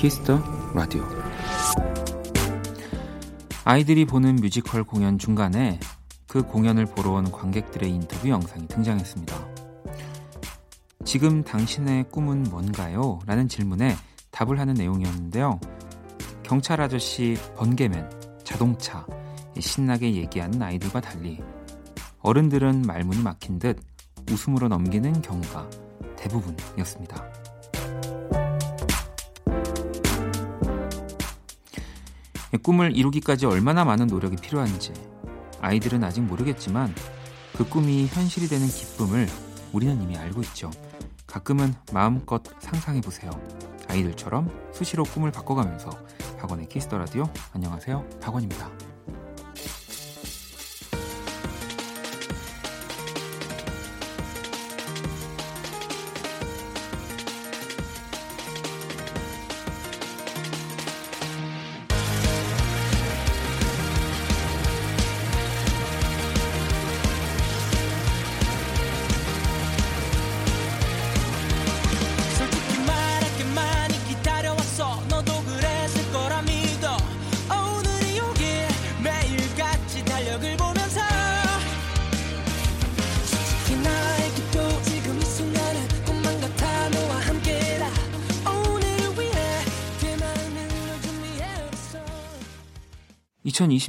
키스 더 라디오 아이들이 보는 뮤지컬 공연 중간에 그 공연을 보러 온 관객들의 인터뷰 영상이 등장했습니다. 지금 당신의 꿈은 뭔가요? 라는 질문에 답을 하는 내용이었는데요. 경찰 아저씨, 번개맨, 자동차, 신나게 얘기하는 아이들과 달리 어른들은 말문이 막힌 듯 웃음으로 넘기는 경우가 대부분이었습니다. 꿈을 이루기까지 얼마나 많은 노력이 필요한지 아이들은 아직 모르겠지만 그 꿈이 현실이 되는 기쁨을 우리는 이미 알고 있죠. 가끔은 마음껏 상상해 보세요. 아이들처럼 수시로 꿈을 바꿔가면서 박원의 키스 더 라디오 안녕하세요. 박원입니다.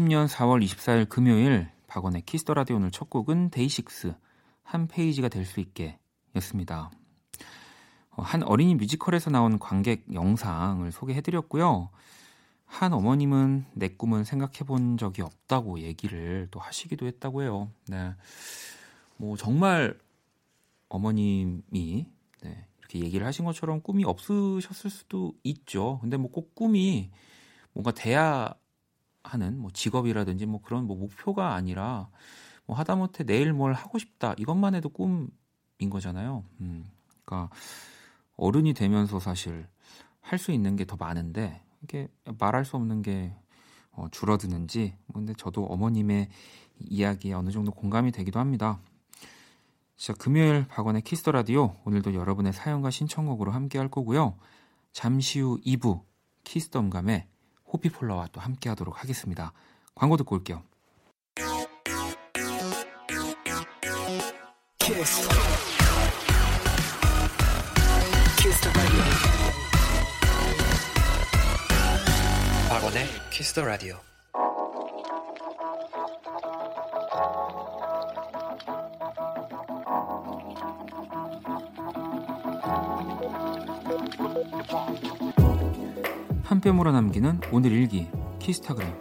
2020년 4월 24일 금요일 박원의 키스 더 라디오 오늘 첫 곡은 데이식스 한 페이지가 될 수 있게 였습니다. 어, 한 어린이 뮤지컬에서 나온 관객 영상을 소개해드렸고요. 한 어머님은 내 꿈은 생각해 본 적이 없다고 얘기를 또 하시기도 했다고 해요. 네. 뭐 정말 어머님이 네, 이렇게 얘기를 하신 것처럼 꿈이 없으셨을 수도 있죠. 근데 뭐 꼭 꿈이 뭔가 돼야 하는 뭐 직업이라든지 뭐 그런 뭐 목표가 아니라 뭐 하다못해 내일 뭘 하고 싶다 이것만 해도 꿈인 거잖아요. 음, 그러니까 어른이 되면서 사실 할 수 있는 게 더 많은데 이게 말할 수 없는 게 어, 줄어드는지 뭐 근데 저도 어머님의 이야기에 어느 정도 공감이 되기도 합니다. 자, 금요일 박원의 키스 더 라디오 오늘도 여러분의 사연과 신청곡으로 함께 할 거고요. 잠시 후 2부 키스 더 음감회 호피폴라와 또 함께 하도록 하겠습니다. 광고 듣고 올게요. 키스. 키스 박원의 키스 더 라디오. 한 뼘으로 남기는 오늘 일기 키스타그램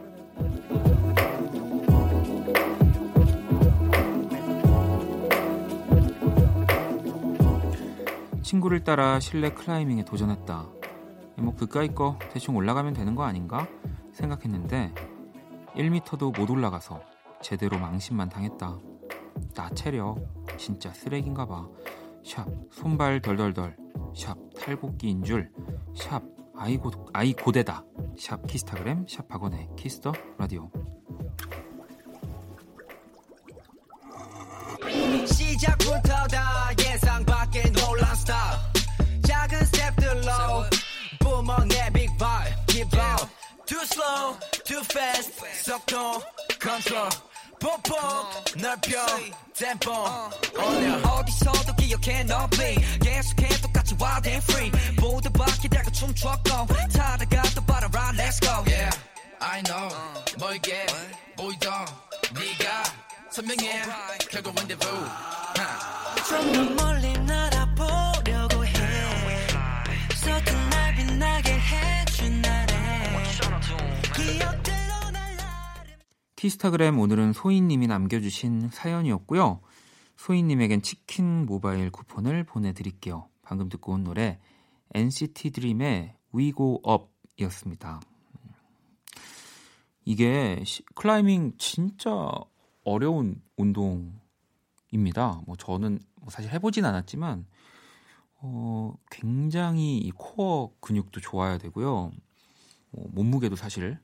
친구를 따라 실내 클라이밍에 도전했다. 뭐 그까이 거 대충 올라가면 되는 거 아닌가 생각했는데 1미터도 못 올라가서 제대로 망신만 당했다. 나 체력 진짜 쓰레기인가 봐. 샵 손발 덜덜덜 샵 탈곡기인 줄샵 아이고 아이 고대다. 샵 키스타그램 샵 박원의 키스터 라디오. 시작부터 다 예상 밖의 놀란 스타 작은 스텝들로 뿜어내 빅 바이 out too slow too fast. 속도 컨트롤 폭폭 넓혀. 템포 올려 어디서도 기억해 너 b 계속해 똑같이 wild and free. 모두 바퀴들고 춤췄고 타다가 또 빨아라 let's go. Yeah I know. 멀게 보이던 네가 선명해. 결국 rendezvous. 좀더 멀리 날아보려고 해. 서툰 날 빛나게 해준 날에. 기억들 키스타그램 오늘은 소희님이 남겨주신 사연이었고요. 소희님에겐 치킨 모바일 쿠폰을 보내드릴게요. 방금 듣고 온 노래 NCT 드림의 We Go Up이었습니다. 이게 클라이밍 진짜 어려운 운동입니다. 뭐 저는 뭐 사실 해보진 않았지만 어, 굉장히 이 코어 근육도 좋아야 되고요. 어, 몸무게도 사실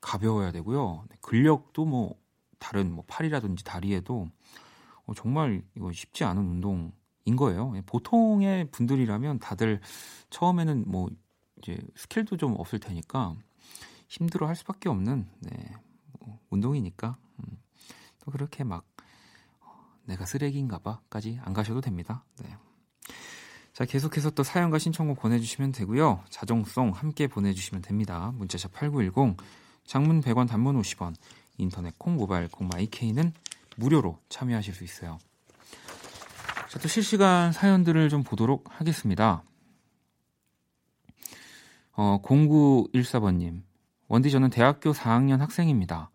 가벼워야 되고요. 네, 근력도 뭐 다른 뭐 팔이라든지 다리에도 어, 정말 이거 쉽지 않은 거예요. 예, 보통의 분들이라면 다들 처음에는 뭐 이제 스킬도 좀 없을 테니까 힘들어 할 수밖에 없는 네, 뭐 운동이니까 음, 또 그렇게 막 어, 내가 쓰레기인가 봐까지 안 가셔도 됩니다. 네. 자, 계속해서 또 사연과 신청곡 보내주시면 되고요. 자정송 함께 보내주시면 됩니다. 문자샵 8910, 장문 100원, 단문 50원, 인터넷 콩, 모바일 콩, 마이케이는 무료로 참여하실 수 있어요. 자, 또 실시간 사연들을 좀 보도록 하겠습니다. 어, 0914번님. 원디 저는 대학교 4학년 학생입니다.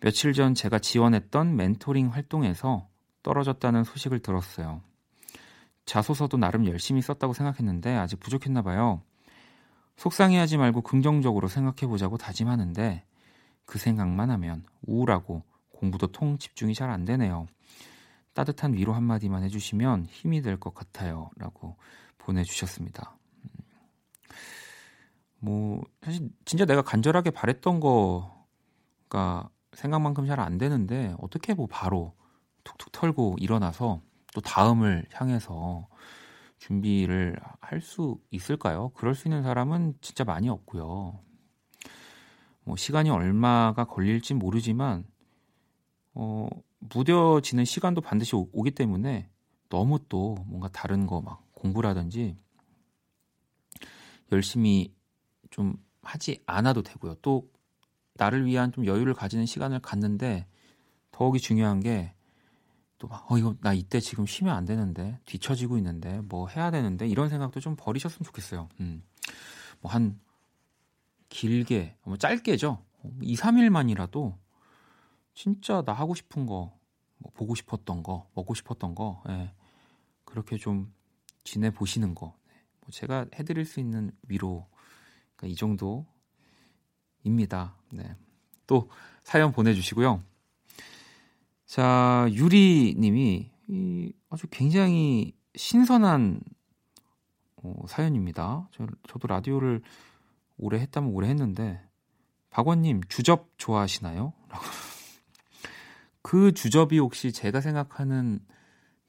며칠 전 제가 지원했던 멘토링 활동에서 떨어졌다는 소식을 들었어요. 자소서도 나름 열심히 썼다고 생각했는데 아직 부족했나 봐요. 속상해하지 말고 긍정적으로 생각해 보자고 다짐하는데 그 생각만 하면 우울하고 공부도 통 집중이 잘 안 되네요. 따뜻한 위로 한마디만 해주시면 힘이 될 것 같아요. 라고 보내주셨습니다. 음. 뭐, 사실 진짜 내가 간절하게 바랬던 거가 생각만큼 잘 안 되는데 어떻게 뭐 바로 툭툭 털고 일어나서 또 다음을 향해서 준비를 할 수 있을까요? 그럴 수 있는 사람은 진짜 많이 없고요. 뭐 시간이 얼마가 걸릴지 모르지만 어, 무뎌지는 시간도 반드시 오, 기 때문에 너무 또 뭔가 다른 거 막 공부라든지 열심히 좀 하지 않아도 되고요. 또 나를 위한 좀 여유를 가지는 시간을 갖는데 더욱이 중요한 게 또 막, 어, 이거 나 이때 지금 쉬면 안 되는데, 뒤처지고 있는데, 뭐 해야 되는데, 이런 생각도 좀 버리셨으면 좋겠어요. 음. 뭐 한, 길게, 뭐 짧게죠. 2, 3일만이라도 진짜 나 하고 싶은 거, 뭐 보고 싶었던 거, 먹고 싶었던 거, 예. 그렇게 좀 지내 보시는 거. 네. 뭐 제가 해드릴 수 있는 위로 그러니까 이 정도입니다. 네. 또 사연 보내주시고요. 자 유리님이 이 아주 굉장히 신선한 어, 사연입니다. 저, 저도 라디오를 오래 했다면 오래 했는데 박원님 주접 좋아하시나요? 그 주접이 혹시 제가 생각하는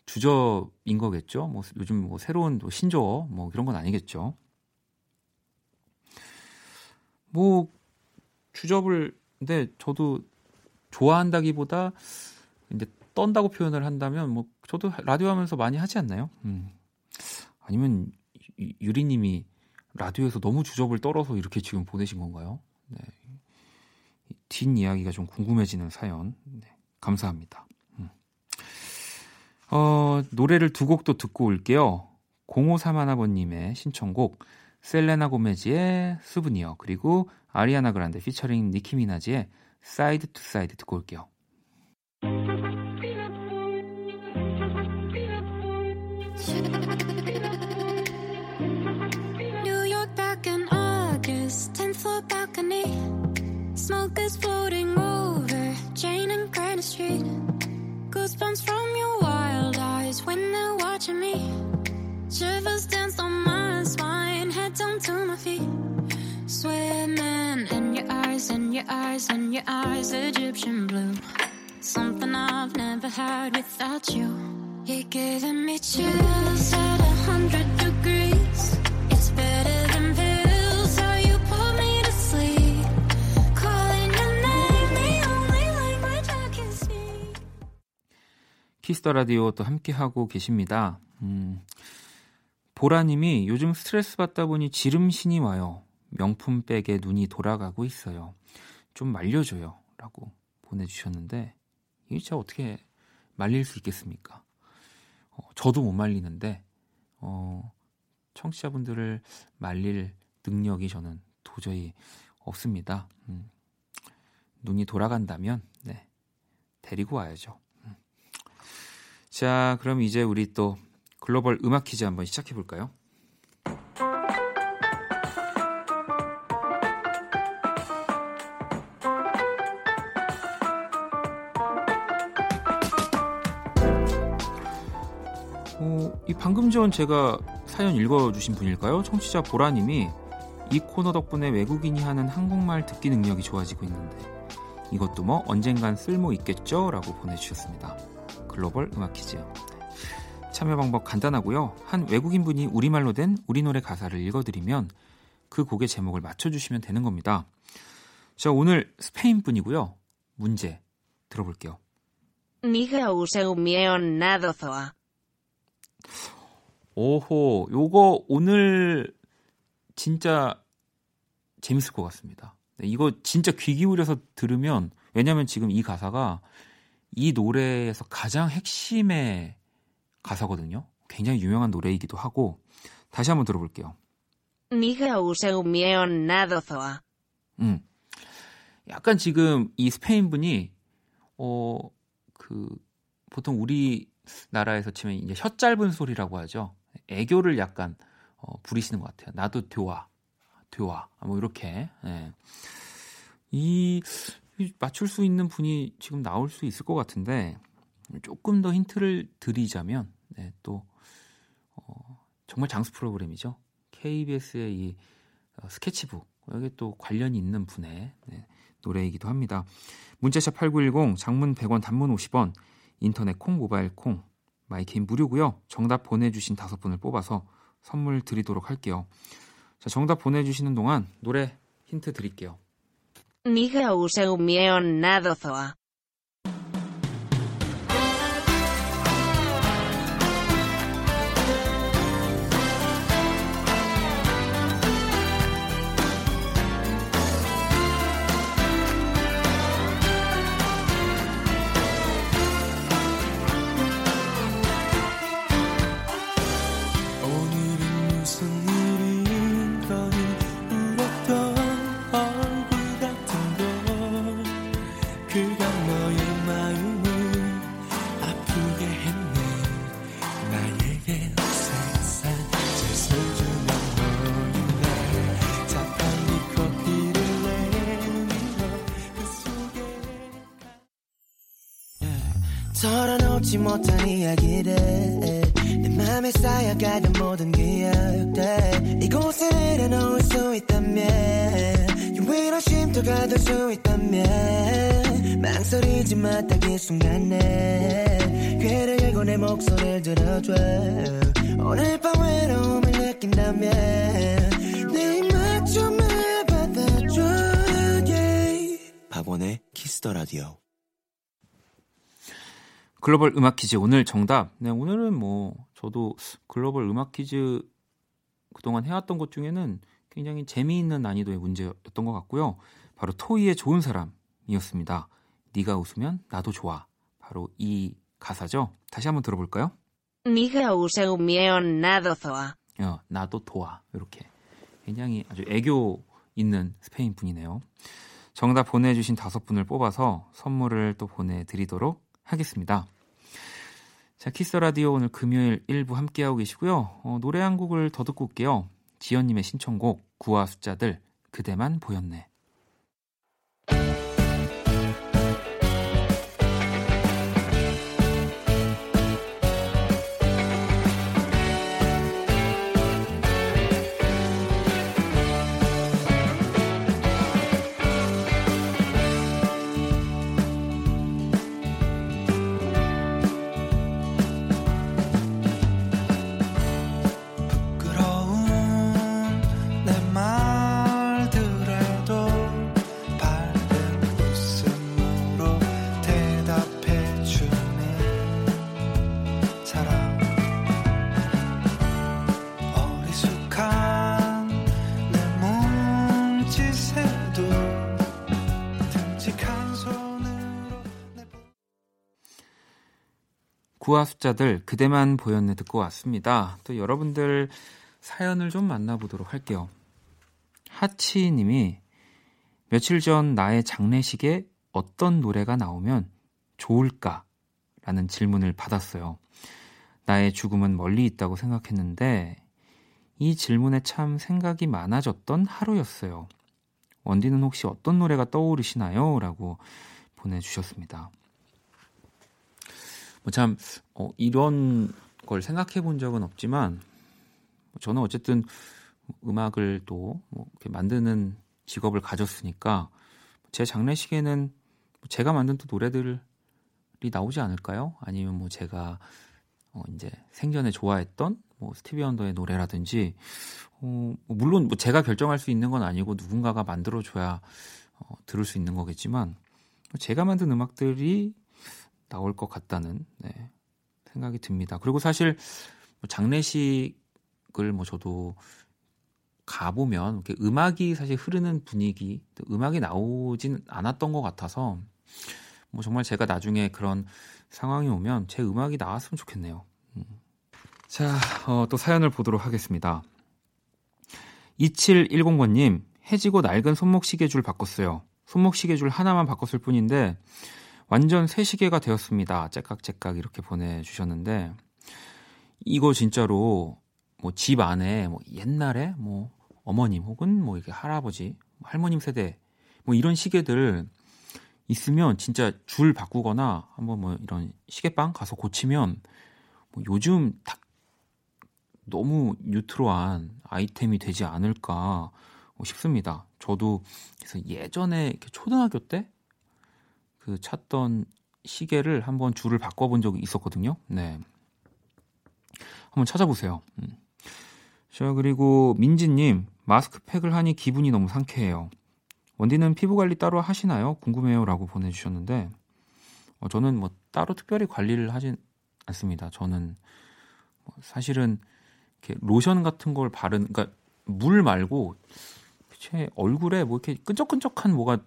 주접인 거겠죠? 뭐 요즘 뭐 새로운 뭐 신조어 뭐 그런 건 아니겠죠? 뭐 주접을 근데 저도 좋아한다기보다 이제 떤다고 표현을 한다면 뭐 저도 라디오 하면서 많이 하지 않나요? 음. 아니면 유리님이 라디오에서 너무 주접을 떨어서 이렇게 지금 보내신 건가요? 네. 뒷 이야기가 좀 궁금해지는 사연. 네. 감사합니다. 음. 어, 노래를 두 곡도 듣고 올게요. 0531아버님의 신청곡 셀레나 고메즈의 Souvenir 그리고 아리아나 그란데 피처링 니키 미나지의 Side to Side 듣고 올게요. Street. Goosebumps from your wild eyes when they're watching me. Shivers dance on my spine, head down to my feet. Swimming in your eyes, in your eyes, in your eyes, Egyptian blue. Something I've never had without you. You're giving me chills at a hundred degrees. 키스 더 라디오 또 함께 하고 계십니다. 음. 보라님이 요즘 스트레스 받다 보니 지름신이 와요. 명품 백에 눈이 돌아가고 있어요. 좀 말려줘요. 라고 보내주셨는데, 진짜 어떻게 말릴 수 있겠습니까? 어, 저도 못 말리는데, 어, 청취자분들을 말릴 능력이 저는 도저히 없습니다. 음, 눈이 돌아간다면, 네, 데리고 와야죠. 음. 자, 그럼 이제 우리 또 글로벌 음악 퀴즈 한번 시작해 볼까요? 이 방금 전 제가 사연 읽어주신 분일까요? 청취자 보라님이 이 코너 덕분에 외국인이 하는 한국말 듣기 능력이 좋아지고 있는데 이것도 뭐 언젠간 쓸모 있겠죠? 라고 보내주셨습니다. 글로벌 음악 퀴즈. 참여 방법 간단하고요. 한 외국인 분이 우리말로 된 우리 노래 가사를 읽어드리면 그 곡의 제목을 맞춰주시면 되는 겁니다. 자, 오늘 스페인 분이고요. 문제 들어볼게요. Niga useumion nadozoa. 오호, 요거 오늘 진짜 재밌을 것 같습니다. 네, 이거 진짜 귀 기울여서 들으면 왜냐면 지금 이 가사가 이 노래에서 가장 핵심의 가사거든요. 굉장히 유명한 노래이기도 하고 다시 한번 들어볼게요. Niga useumion nadozoa. 음. 약간 지금 이 스페인 분이 어 그 보통 우리 나라에서 치면 이제 혀 짧은 소리라고 하죠. 애교를 약간 어, 부리시는 것 같아요. 나도 좋아, 좋아, 뭐 이렇게. 예. 이, 이 맞출 수 있는 분이 지금 나올 수 있을 것 같은데 조금 더 힌트를 드리자면 네, 또 어, 정말 장수 프로그램이죠. KBS의 이 어, 스케치북 여기 또 관련이 있는 분의 네, 노래이기도 합니다. 문자샵 8910 장문 100원 단문 50원 인터넷 콩 모바일 콩 my K는 무료고요. 정답 보내주신 다섯 분을 뽑아서 선물 드리도록 할게요. 자, 정답 보내주시는 동안 노래 힌트 드릴게요. 니가 웃으면 나도 좋아. 쌓여가던 모든 기억들 이곳에 내려놓을 수 있다면 유일한 쉼터가 될 수 있다면 망설이지 마 딱 이 순간에 귀를 열고 내 목소리를 들어줘 오늘 밤 외로움을 느낀다면 내 입맞춤을 받아줘 yeah. 박원의 키스 더 라디오 글로벌 음악 퀴즈 오늘 정답. 네, 오늘은 뭐 저도 글로벌 음악 퀴즈 그동안 해왔던 것 중에는 굉장히 재미있는 난이도의 문제였던 것 같고요. 바로 토이의 좋은 사람이었습니다. 네가 웃으면 나도 좋아. 바로 이 가사죠. 다시 한번 들어볼까요? Niga useumion nadozoa. 어, 나도 도와. 이렇게 굉장히 아주 애교 있는 스페인 분이네요. 정답 보내주신 다섯 분을 뽑아서 선물을 또 보내드리도록 하겠습니다. 자, 키스 라디오 오늘 금요일 1부 함께하고 계시고요. 어, 노래 한 곡을 더 듣고 올게요. 지연님의 신청곡 구와 숫자들 그대만 보였네. 구와 숫자들 그대만 보였네 듣고 왔습니다. 또 여러분들 사연을 좀 만나보도록 할게요. 하치님이 며칠 전 나의 장례식에 어떤 노래가 나오면 좋을까? 라는 질문을 받았어요. 나의 죽음은 멀리 있다고 생각했는데 이 질문에 참 생각이 많아졌던 하루였어요. 원디는 혹시 어떤 노래가 떠오르시나요? 라고 보내주셨습니다. 뭐참 어, 이런 걸 생각해 본 적은 없지만 저는 어쨌든 음악을 또 뭐 이렇게 만드는 직업을 가졌으니까 제 장례식에는 제가 만든 또 노래들이 나오지 않을까요? 아니면 뭐 제가 어, 이제 생전에 좋아했던 뭐 스티비 원더의 노래라든지 어, 뭐 물론 뭐 제가 결정할 수 있는 건 아니고 누군가가 만들어 줘야 어, 들을 수 있는 거겠지만 제가 만든 음악들이 나올 것 같다는 네, 생각이 듭니다. 그리고 사실 뭐 장례식을 뭐 저도 가보면 음악이 사실 흐르는 분위기, 음악이 나오진 않았던 것 같아서 뭐 정말 제가 나중에 그런 상황이 오면 제 음악이 나왔으면 좋겠네요. 음. 자, 어, 또 사연을 보도록 하겠습니다. 2710번님, 해지고 낡은 손목 시계줄 바꿨어요. 손목 시계줄 하나만 바꿨을 뿐인데 완전 새 시계가 되었습니다. 째깍째깍 이렇게 보내주셨는데 이거 진짜로 뭐 집 안에 뭐 옛날에 뭐 어머님 혹은 뭐 이렇게 할아버지, 할머님 세대 뭐 이런 시계들 있으면 진짜 줄 바꾸거나 한번 뭐 이런 시계방 가서 고치면 뭐 요즘 딱 너무 뉴트로한 아이템이 되지 않을까 싶습니다. 저도 그래서 예전에 초등학교 때 그 찾던 시계를 한번 줄을 바꿔본 적이 있었거든요. 네. 한번 찾아보세요. 음. 자, 그리고 민지님, 마스크팩을 하니 기분이 너무 상쾌해요. 원디는 피부 관리 따로 하시나요? 궁금해요. 라고 보내주셨는데, 어, 저는 뭐 따로 특별히 관리를 하진 않습니다. 저는 뭐 사실은 이렇게 로션 같은 걸 바르는, 그러니까 물 말고 제 얼굴에 뭐 이렇게 끈적끈적한 뭐가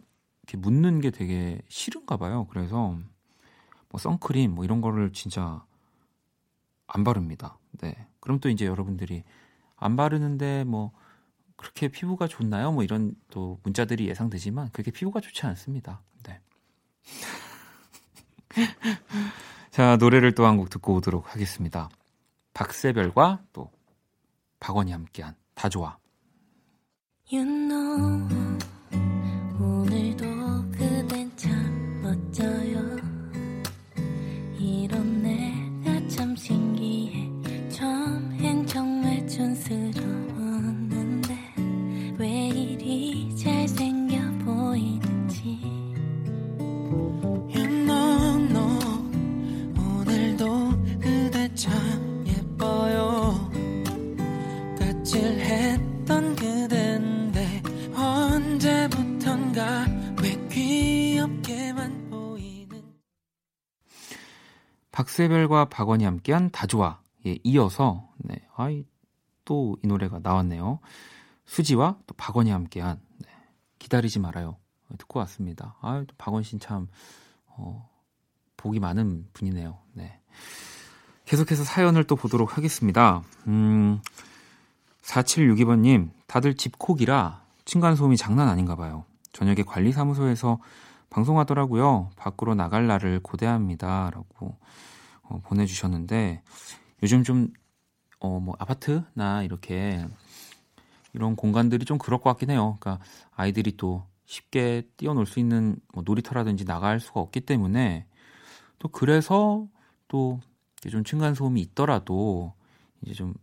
이렇게 묻는 게 되게 싫은가 봐요. 그래서 뭐 선크림 뭐 이런 거를 진짜 안 바릅니다. 네. 그럼 또 이제 여러분들이 안 바르는데 뭐 그렇게 피부가 좋나요? 뭐 이런 또 문자들이 예상되지만 그렇게 피부가 좋지 않습니다. 네. 자, 노래를 또 한 곡 듣고 오도록 하겠습니다. 박세별과 또 박원이 함께한 다 좋아. You know 오늘도 까칠했던 그댄데 언제부턴가 왜 귀엽게만 보이는 박세별과 박원이 함께한 다 좋아. 예, 이어서 네, 아이 또 이 노래가 나왔네요. 수지와 또 박원이 함께한 네, 기다리지 말아요. 듣고 왔습니다. 아, 또 박원 씨는 참 어, 복이 많은 분이네요. 네. 계속해서 사연을 또 보도록 하겠습니다. 음, 4762번님, 다들 집콕이라 층간소음이 장난 아닌가 봐요. 저녁에 관리사무소에서 방송하더라고요. 밖으로 나갈 날을 고대합니다. 라고 어, 보내주셨는데, 요즘 좀, 어, 뭐, 아파트나 이렇게 이런 공간들이 좀 그럴 것 같긴 해요. 그러니까 아이들이 또 쉽게 뛰어놀 수 있는 뭐 놀이터라든지 나갈 수가 없기 때문에 또 그래서 또 좀 층간소음이 있더라도 이제 좀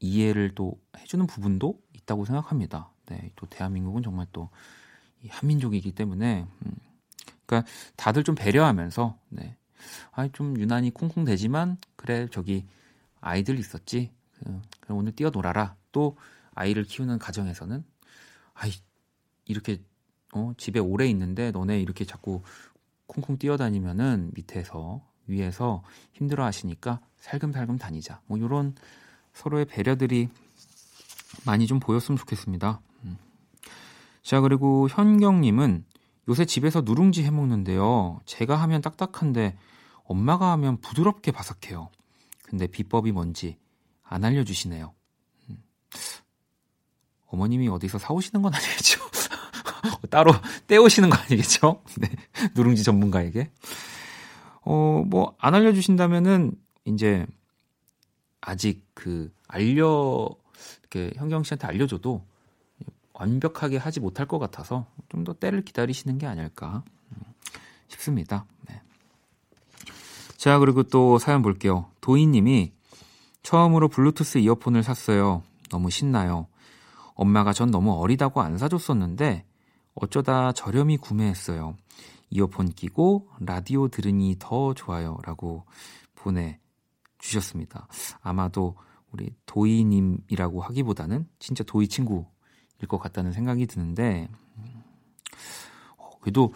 이해를 또 해주는 부분도 있다고 생각합니다. 네, 또 대한민국은 정말 또이 한민족이기 때문에 음, 그러니까 다들 좀 배려하면서 네, 아좀 유난히 쿵쿵 대지만 그래 저기 아이들 있었지. 그, 그럼 오늘 뛰어놀아라. 또 아이를 키우는 가정에서는 아이 이렇게 어, 집에 오래 있는데 너네 이렇게 자꾸 쿵쿵 뛰어다니면은 밑에서 위에서 힘들어 하시니까 살금살금 다니자. 뭐 이런 서로의 배려들이 많이 좀 보였으면 좋겠습니다. 음. 자, 그리고 현경님은 요새 집에서 누룽지 해 먹는데요. 제가 하면 딱딱한데 엄마가 하면 부드럽게 바삭해요. 근데 비법이 뭔지 안 알려주시네요. 음. 어머님이 어디서 사오시는 건 아니겠죠? 따로 떼오시는 거 아니겠죠? 네. 누룽지 전문가에게. 어, 뭐, 안 알려주신다면은, 이제, 아직 그, 알려, 이렇게 현경 씨한테 알려줘도 완벽하게 하지 못할 것 같아서 좀 더 때를 기다리시는 게 아닐까 싶습니다. 네. 자, 그리고 또 사연 볼게요. 도희님이 처음으로 블루투스 이어폰을 샀어요. 너무 신나요. 엄마가 전 너무 어리다고 안 사줬었는데 어쩌다 저렴이 구매했어요. 이어폰 끼고 라디오 들으니 더 좋아요. 라고 주셨습니다. 아마도 우리 도희님이라고 하기보다는 진짜 도희 친구일 것 같다는 생각이 드는데, 어, 그래도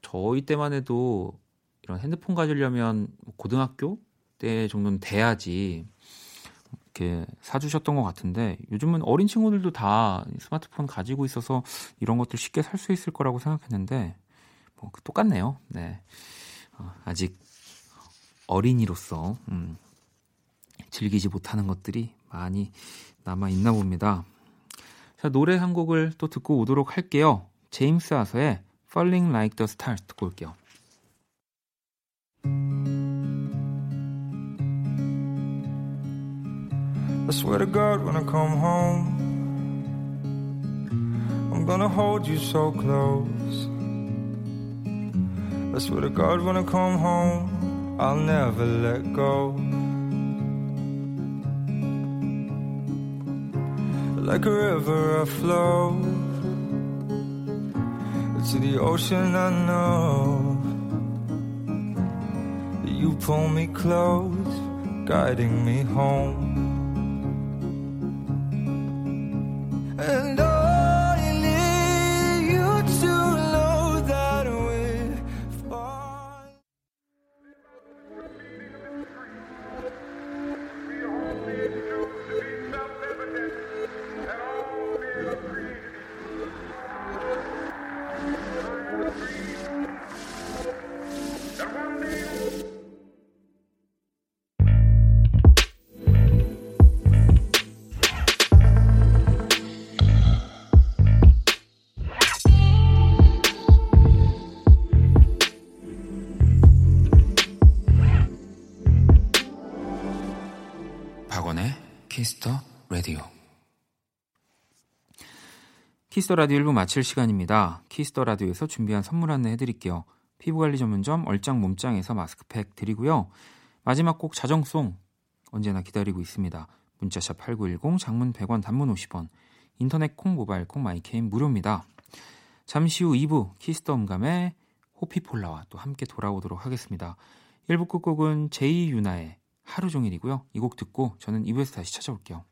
저희 때만 해도 이런 핸드폰 가지려면 고등학교 때 정도는 돼야지 이렇게 사주셨던 것 같은데 요즘은 어린 친구들도 다 스마트폰 가지고 있어서 이런 것들 쉽게 살 수 있을 거라고 생각했는데 뭐 똑같네요. 네. 어, 아직 어린이로서 음, 즐기지 못하는 것들이 많이 남아 있나 봅니다. 자, 노래 한 곡을 또 듣고 오도록 할게요. 제임스 아서의 Falling Like the Stars 듣고 올게요. Like a river I flow to the ocean I know. You pull me close, guiding me home. 박원의 키스 더 라디오. 키스 더 라디오 1부 마칠 시간입니다. 키스 더 라디오에서 준비한 선물 안내 해드릴게요. 피부관리 전문점 얼짱 몸짱에서 마스크팩 드리고요. 마지막 곡 자정송 언제나 기다리고 있습니다. 문자샵 8910 장문 100원 단문 50원 인터넷 콩 모바일 콩 my K는 무료입니다. 잠시 후 2부 키스 더 음감회 호피폴라와 또 함께 돌아오도록 하겠습니다. 1부 끝곡은 제이 유나의 하루 종일이고요. 이 곡 듣고 저는 2부에서 다시 찾아올게요.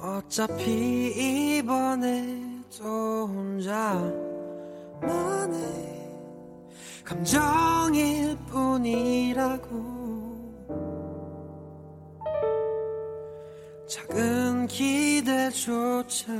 어차피 이번에도 혼자만의 감정일 뿐이라고. 작은 기대조차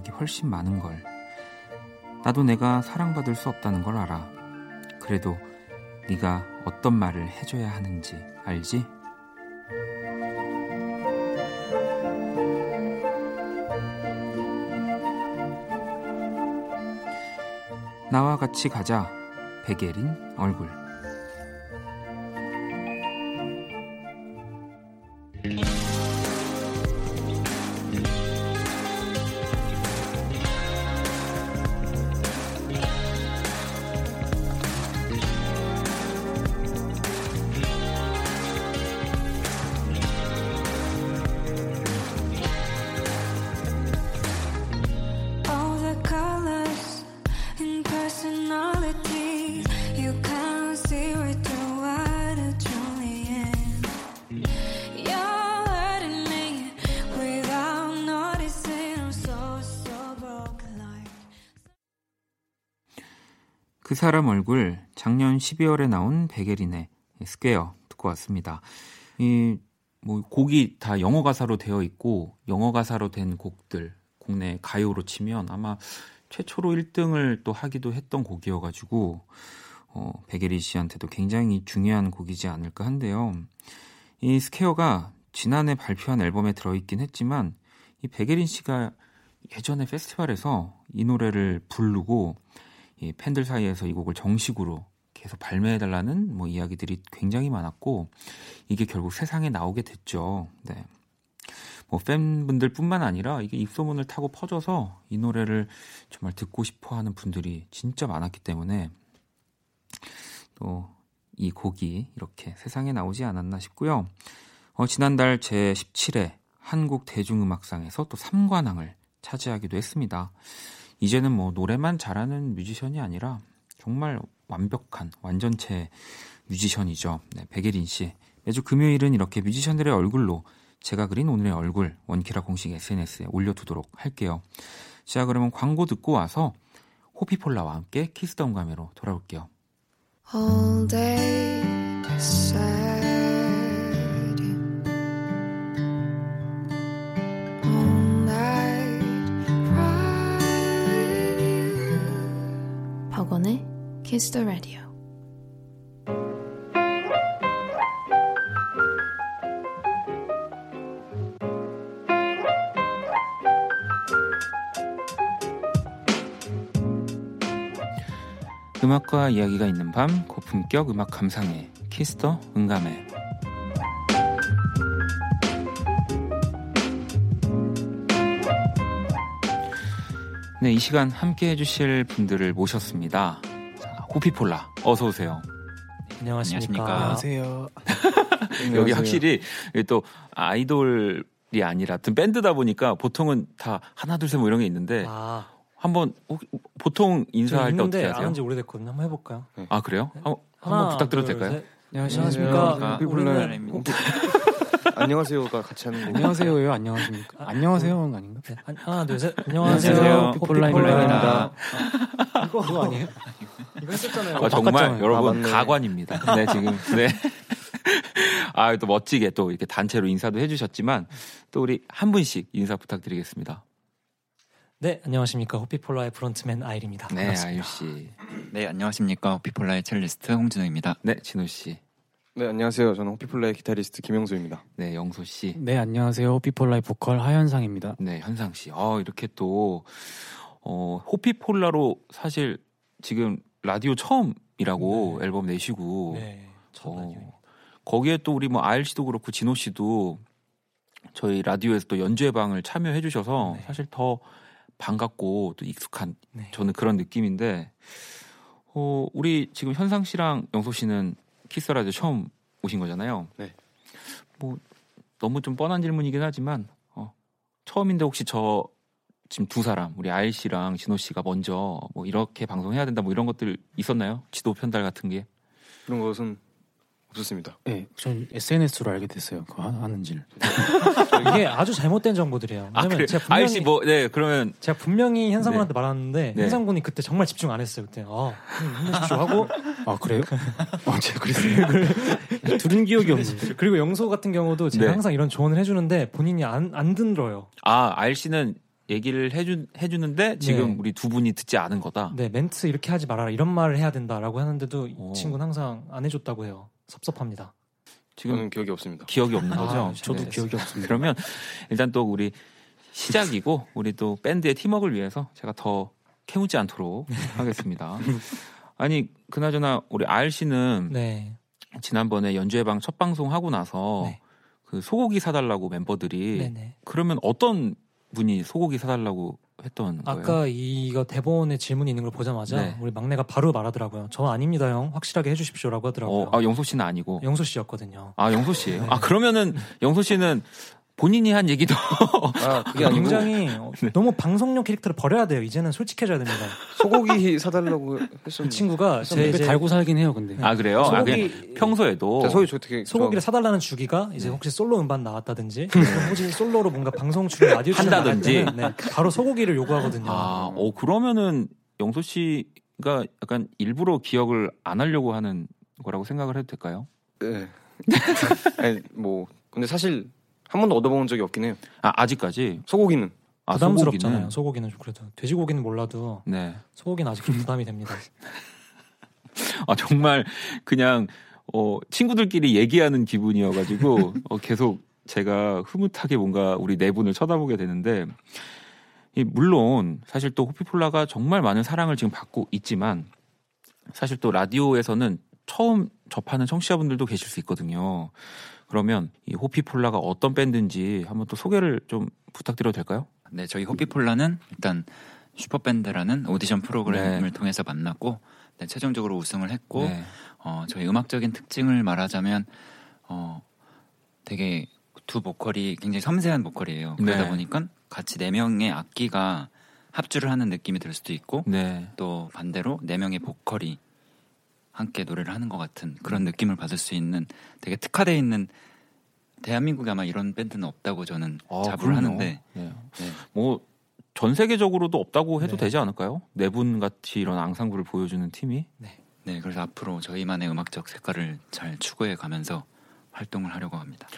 기억이 훨씬 많은 걸. 나도 내가 사랑받을 수 없다는 걸 알아. 그래도 네가 어떤 말을 해줘야 하는지 알지? 나와 같이 가자. 백예린 얼굴. 사람 얼굴 작년 12월에 나온 백예린의 Square 듣고 왔습니다. 이 뭐 곡이 다 영어 가사로 되어 있고 영어 가사로 된 곡들 국내 가요로 치면 아마 최초로 1등을 또 하기도 했던 곡이어가지고 어, 백예린 씨한테도 굉장히 중요한 곡이지 않을까 한데요. 이 스퀘어가 지난해 발표한 앨범에 들어있긴 했지만 이 백예린 씨가 예전에 페스티벌에서 이 노래를 부르고 이 팬들 사이에서 이 곡을 정식으로 계속 발매해달라는 뭐 이야기들이 굉장히 많았고 이게 결국 세상에 나오게 됐죠. 네. 뭐 팬분들뿐만 아니라 이게 입소문을 타고 퍼져서 이 노래를 정말 듣고 싶어하는 분들이 진짜 많았기 때문에 또 이 곡이 이렇게 세상에 나오지 않았나 싶고요. 어, 지난달 제 17회 한국 대중음악상에서 또 3관왕을 차지하기도 했습니다. 이제는 뭐 노래만 잘하는 뮤지션이 아니라 정말 완벽한 완전체 뮤지션이죠. 네, 백예린 씨. 매주 금요일은 이렇게 뮤지션들의 얼굴로 제가 그린 오늘의 얼굴 원키라 공식 SNS에 올려두도록 할게요. 자, 그러면 광고 듣고 와서 호피폴라와 함께 키스덤 가메로 돌아올게요. All day Kiss the Radio. 음악과 이야기가 있는 밤 고품격 음악 감상회 키스 더 음감회 네, 이 시간 함께 해주실 분들을 모셨습니다. 자, 호피폴라 어서 오세요. 안녕하십니까. 안녕하세요. 여기 확실히 또 아이돌이 아니라 밴드다 보니까 보통은 다 하나 둘 셋 뭐 이런 게 있는데 아, 한번 혹- 보통 인사할 때 어떻게 안 하세요? 한지 오래됐거든요. 한번 해볼까요? 아 그래요? 한- 하나, 한번 부탁드려도 둘, 될까요? 셋. 안녕하십니까. 호피폴라입니다. 안녕하세요가 같이 하는 거. 안녕하세요. 안녕하십니까? 아, 안녕하세요. 아닌가? 네, 한- 하나 둘 셋. 안녕하세요. 안녕하세요. 호피폴라입니다. 아, 이거 그거 아니에요? 이거 했었잖아요. 아, 정말. 여러분 아. 가관입니다. 네 지금 네. 아 또 멋지게 또 이렇게 단체로 인사도 해주셨지만 또 우리 한 분씩 인사 부탁드리겠습니다. 네, 안녕하십니까. 호피폴라의 프론트맨 아일입니다. 네 반갑습니다. 아유 씨, 네, 안녕하십니까. 호피폴라의 첼리스트 홍진호입니다. 네 진호 씨, 네 안녕하세요. 저는 호피폴라의 기타리스트 김영수입니다. 네 영소 씨, 네, 안녕하세요. 호피폴라의 보컬 하현상입니다. 네 현상 씨. 어 이렇게 또 어, 호피폴라로 사실 지금 라디오 처음이라고 네. 앨범 내시고 네, 첫 어. 거기에 또 우리 뭐 아일 씨도 그렇고 진호 씨도 저희 라디오에서 또 연주회 방을 참여해 주셔서 네. 사실 더 반갑고 또 익숙한 네. 저는 그런 느낌인데 어 우리 지금 현상 씨랑 영소 씨는 키스 라디오 처음 오신 거잖아요. 네. 뭐 너무 좀 뻔한 질문이긴 하지만 어 처음인데 혹시 저 지금 두 사람 우리 아일 씨랑 진호 씨가 먼저 뭐 이렇게 방송해야 된다 뭐 이런 것들 있었나요? 지도 편달 같은 게? 그런 것은 없었습니다. 네, 전 SNS로 알게 됐어요. 그거 하- 하는지를. 이게 아주 잘못된 정보들이에요. 아 왜냐면 그래. 제가 분명히 아일 씨뭐 네 그러면 제가 분명히 현상군한테 말하는데 네. 현상군이 그때 정말 집중 안 했어요. 그때 아, 형님 힘내십시오 하고 아, 그래요? 아, 제가 그랬어요. 들은 기억이 없는데. 그리고 영소 같은 경우도 제가 네. 항상 이런 조언을 해주는데 본인이 안, 안 들어요. 아, 아일 씨는 얘기를 해주, 해주는데 지금 네. 우리 두 분이 듣지 않은 거다. 네, 멘트 이렇게 하지 말아라. 이런 말을 해야 된다라고 하는데도 오. 이 친구는 항상 안 해줬다고 해요. 섭섭합니다. 지금 저는 기억이 없습니다. 기억이 없는 아, 거죠. 저도 네. 기억이 없습니다. 그러면 일단 또 우리 시작이고 우리 또 밴드의 팀워크를 위해서 제가 더 캐묻지 않도록 하겠습니다. 아니 그나저나 우리 아일 씨는 네. 지난번에 연주회방 첫 방송 하고 나서 네. 그 소고기 사달라고 멤버들이 네네. 그러면 어떤 분이 소고기 사달라고 했던 거예요? 아까 이거 대본에 질문이 있는 걸 보자마자 네. 우리 막내가 바로 말하더라고요. 저 아닙니다, 형. 확실하게 해주십시오라고 하더라고요. 어, 아 영소 씨는 아니고 영소 씨였거든요. 아 영소 씨예요. 네. 아 그러면은 영소 씨는 본인이 한 얘기도 아 그게 아니고 굉장히 어, 네. 너무 방송용 캐릭터를 버려야 돼요. 이제는 솔직해져야 됩니다. 소고기 사달라고 그 했었는데. 친구가 제 이제 달고 살긴 해요, 근데. 아 그래요? 아, 그냥 소고기 평소에도 자, 소고기 저 되게 소고기를 사달라는 주기가 이제 혹시 솔로 음반 나왔다든지 혹시 솔로로 뭔가 방송 출연 라디오 출연 한다든지. 네, 바로 소고기를 요구하거든요. 아, 어 그러면은 영소 씨 씨가 약간 일부러 기억을 안 하려고 하는 거라고 생각을 해도 될까요? 네. 아니, 뭐 근데 사실 한 번도 얻어본 적이 없긴 해요. 아 아직까지 소고기는 아, 부담스럽잖아요. 소고기는? 소고기는 좀 그래도 돼지고기는 몰라도 네. 소고기는 아직 좀 부담이 됩니다. 아 정말 그냥 어 친구들끼리 얘기하는 기분이어가지고 어, 계속 제가 흐뭇하게 뭔가 우리 네 분을 쳐다보게 되는데 이 물론 사실 또 호피폴라가 정말 많은 사랑을 지금 받고 있지만 사실 또 라디오에서는 처음 접하는 청취자분들도 계실 수 있거든요. 그러면 이 호피폴라가 어떤 밴드인지 한번 또 소개를 좀 부탁드려도 될까요? 네, 저희 호피폴라는 일단 슈퍼밴드라는 오디션 프로그램을 통해서 만났고 네, 최종적으로 우승을 했고 네. 어, 저희 음악적인 특징을 말하자면 어, 되게 두 보컬이 굉장히 섬세한 보컬이에요. 그러다 네. 보니까 같이 네 명의 악기가 합주를 하는 느낌이 들 수도 있고 네. 또 반대로 네 명의 보컬이 함께 노래를 하는 것 같은 그런 느낌을 받을 수 있는 되게 특화되어 있는 대한민국에 아마 이런 밴드는 없다고 저는 아, 자부를 그럼요. 하는데 네. 네. 뭐전 세계적으로도 없다고 해도 네. 되지 않을까요? 네 분 같이 이런 앙상블을 보여주는 팀이 네, 그래서 앞으로 저희만의 음악적 색깔을 잘 추구해 가면서 활동을 하려고 합니다.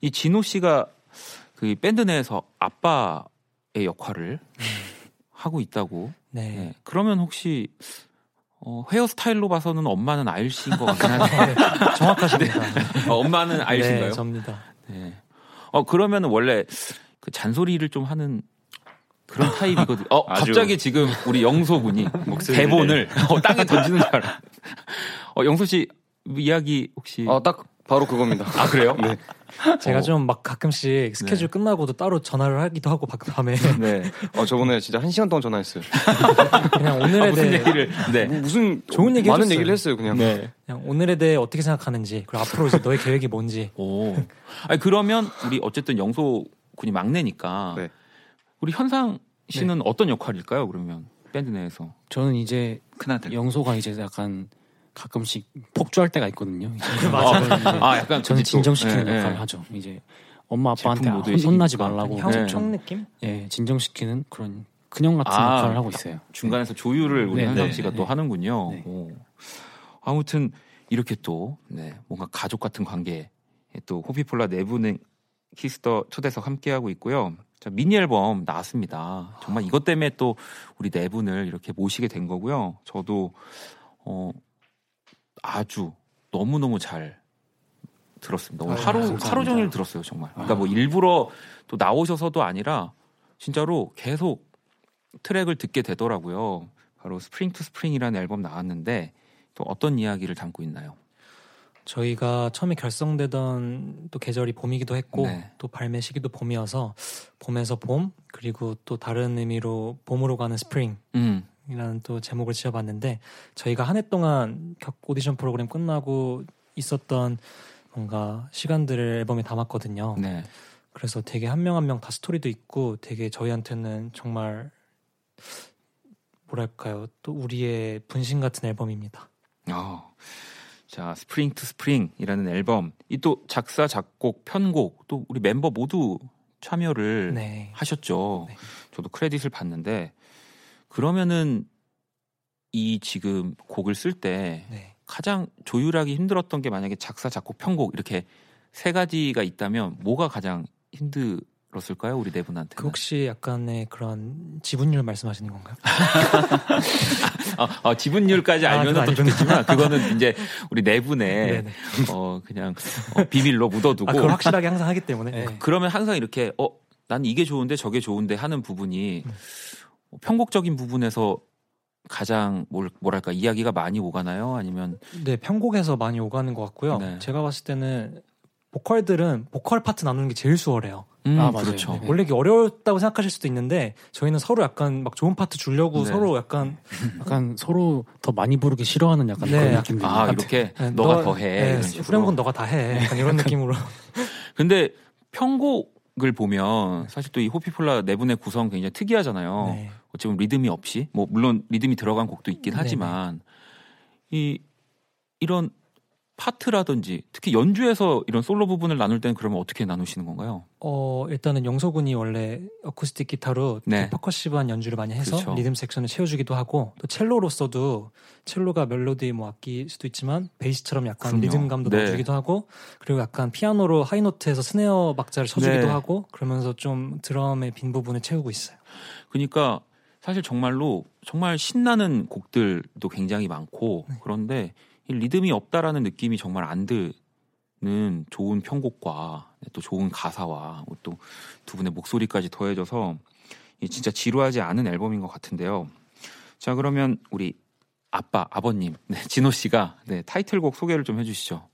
이 진호 씨가 그 밴드 내에서 아빠의 역할을 하고 있다고. 네. 네. 그러면 혹시 어, 헤어스타일로 봐서는 엄마는 아일 씨인 것 같긴 한데 네, 정확하십니다. 어, 엄마는 아일 네, 씨인가요? 접니다. 네. 어 그러면 원래 그 잔소리를 좀 하는 그런 타입이거든요. 어 갑자기 지금 우리 영소 군이 대본을 어, 땅에 던지는 줄 알아. 어 영소 씨 이야기 혹시 아딱 바로 그겁니다. 아 그래요? 네. 제가 어. 좀막 가끔씩 스케줄 끝나고도 따로 전화를 하기도 하고 박- 밤에 네. 어 저번에 진짜 한 시간 동안 전화했어요. 그냥 오늘에 아, 무슨 대해 얘기를 네. 뭐 무슨 좋은 얘기 많은 해줬어요. 얘기를 했어요 그냥. 네. 그냥 오늘에 대해 어떻게 생각하는지 그리고 앞으로 이제 너의 계획이 뭔지 오. 아니 그러면 우리 어쨌든 영소 군이 막내니까 네. 우리 현상 씨는 어떤 역할일까요? 그러면 밴드 내에서. 저는 이제 큰아들. 영소가 이제 약간 가끔씩 폭주할 때가 있거든요. 이제 아, 저는 이제 아 약간 저는 진정시키는 네, 역할을 네. 하죠. 이제 엄마 아빠한테 혼- 혼나지. 말라고 형총 네. 느낌? 예, 진정시키는 그런 큰형 같은 아, 역할을 하고 있어요. 중간에서 조율을 우리 네, 현상 네, 씨가 네, 또 네. 하는군요. 네. 오. 아무튼 이렇게 또 네, 뭔가 가족 같은 관계 또 호피폴라 네 분의 키스 더 초대석 함께 하고 있고요. 자, 미니 앨범 나왔습니다. 정말 이것 때문에 또 우리 네 분을 이렇게 모시게 된 거고요. 저도 어 아주 너무 너무 잘 들었습니다. 오늘 아유, 하루 감사합니다. 하루 종일 들었어요, 정말. 그러니까 뭐 일부러 또 나오셔서도 아니라 진짜로 계속 트랙을 듣게 되더라고요. 바로 Spring to Spring이라는 앨범 나왔는데 또 어떤 이야기를 담고 있나요? 저희가 처음에 결성되던 또 계절이 봄이기도 했고 네. 또 발매 시기도 봄이어서 봄에서 봄 그리고 또 다른 의미로 봄으로 가는 스프링 음, 이라는 또 제목을 지어봤는데 저희가 한 해 동안 격- 오디션 프로그램 끝나고 있었던 뭔가 시간들을 앨범에 담았거든요. 네. 그래서 되게 한 명 한 명 다 스토리도 있고 되게 저희한테는 정말 뭐랄까요 또 우리의 분신 같은 앨범입니다. 아, 자, Spring to Spring이라는 앨범 이 또 작사, 작곡, 편곡 또 우리 멤버 모두 참여를 네. 하셨죠. 네. 저도 크레딧을 봤는데 그러면은 이 지금 곡을 쓸때 네. 가장 조율하기 힘들었던 게 만약에 작사, 작곡, 편곡 이렇게 세 가지가 있다면 뭐가 가장 힘들었을까요? 우리 네 분한테. 그 혹시 약간의 그런 지분율 말씀하시는 건가요? 아, 아, 지분율까지 아, 알면 그건 또. 좋겠지만 그거는 이제 우리 네 분의. 어 그냥 어, 비밀로 묻어두고 아, 그걸 확실하게 항상 하기 때문에. 네. 그러면 항상 이렇게 어 난 이게 좋은데 저게 좋은데 하는 부분이 어, 편곡적인 부분에서 가장 뭘, 뭐랄까 이야기가 많이 오가나요? 아니면 네, 편곡에서 많이 오가는 것 같고요. 네. 제가 봤을 때는 보컬들은 보컬 파트 나누는 게 제일 수월해요. 음, 아, 맞아요. 그렇죠. 네. 원래 이게 어려웠다고 생각하실 수도 있는데 저희는 서로 약간 막 좋은 파트 주려고 네. 서로 약간 약간 서로 더 많이 부르기 싫어하는 약간 네, 그런 느낌들. 아 이렇게 네, 너가 너- 더해 네. 후렴군 너가 다 해. 약간 이런 느낌으로. 근데 편곡을 보면 사실 또 이 호피폴라 네 분의 구성 굉장히 특이하잖아요. 네. 어찌 보면 리듬이 없이 뭐 물론 리듬이 들어간 곡도 있긴 네네. 하지만 이 이런 파트라든지 특히 연주에서 이런 솔로 부분을 나눌 때는 그러면 어떻게 나누시는 건가요? 어, 일단은 영소군이 원래 어쿠스틱 기타로 네. percussive한 연주를 많이 해서 그렇죠. 리듬 섹션을 채워주기도 하고 또 첼로로서도 첼로가 멜로디 뭐 악기일 수도 있지만 베이스처럼 약간 그럼요. 리듬감도 네. 넣어주기도 하고 그리고 약간 피아노로 high note에서 snare 박자를 쳐주기도 네. 하고 그러면서 좀 드럼의 빈 부분을 채우고 있어요. 그러니까 사실 정말로 정말 신나는 곡들도 굉장히 많고 네. 그런데 이 리듬이 없다라는 느낌이 정말 안 드는 좋은 편곡과 또 좋은 가사와 또 두 분의 목소리까지 더해져서 이 진짜 지루하지 않은 앨범인 것 같은데요. 자 그러면 우리 아빠 아버님 네, 진호 씨가 네, 타이틀곡 소개를 좀 해주시죠.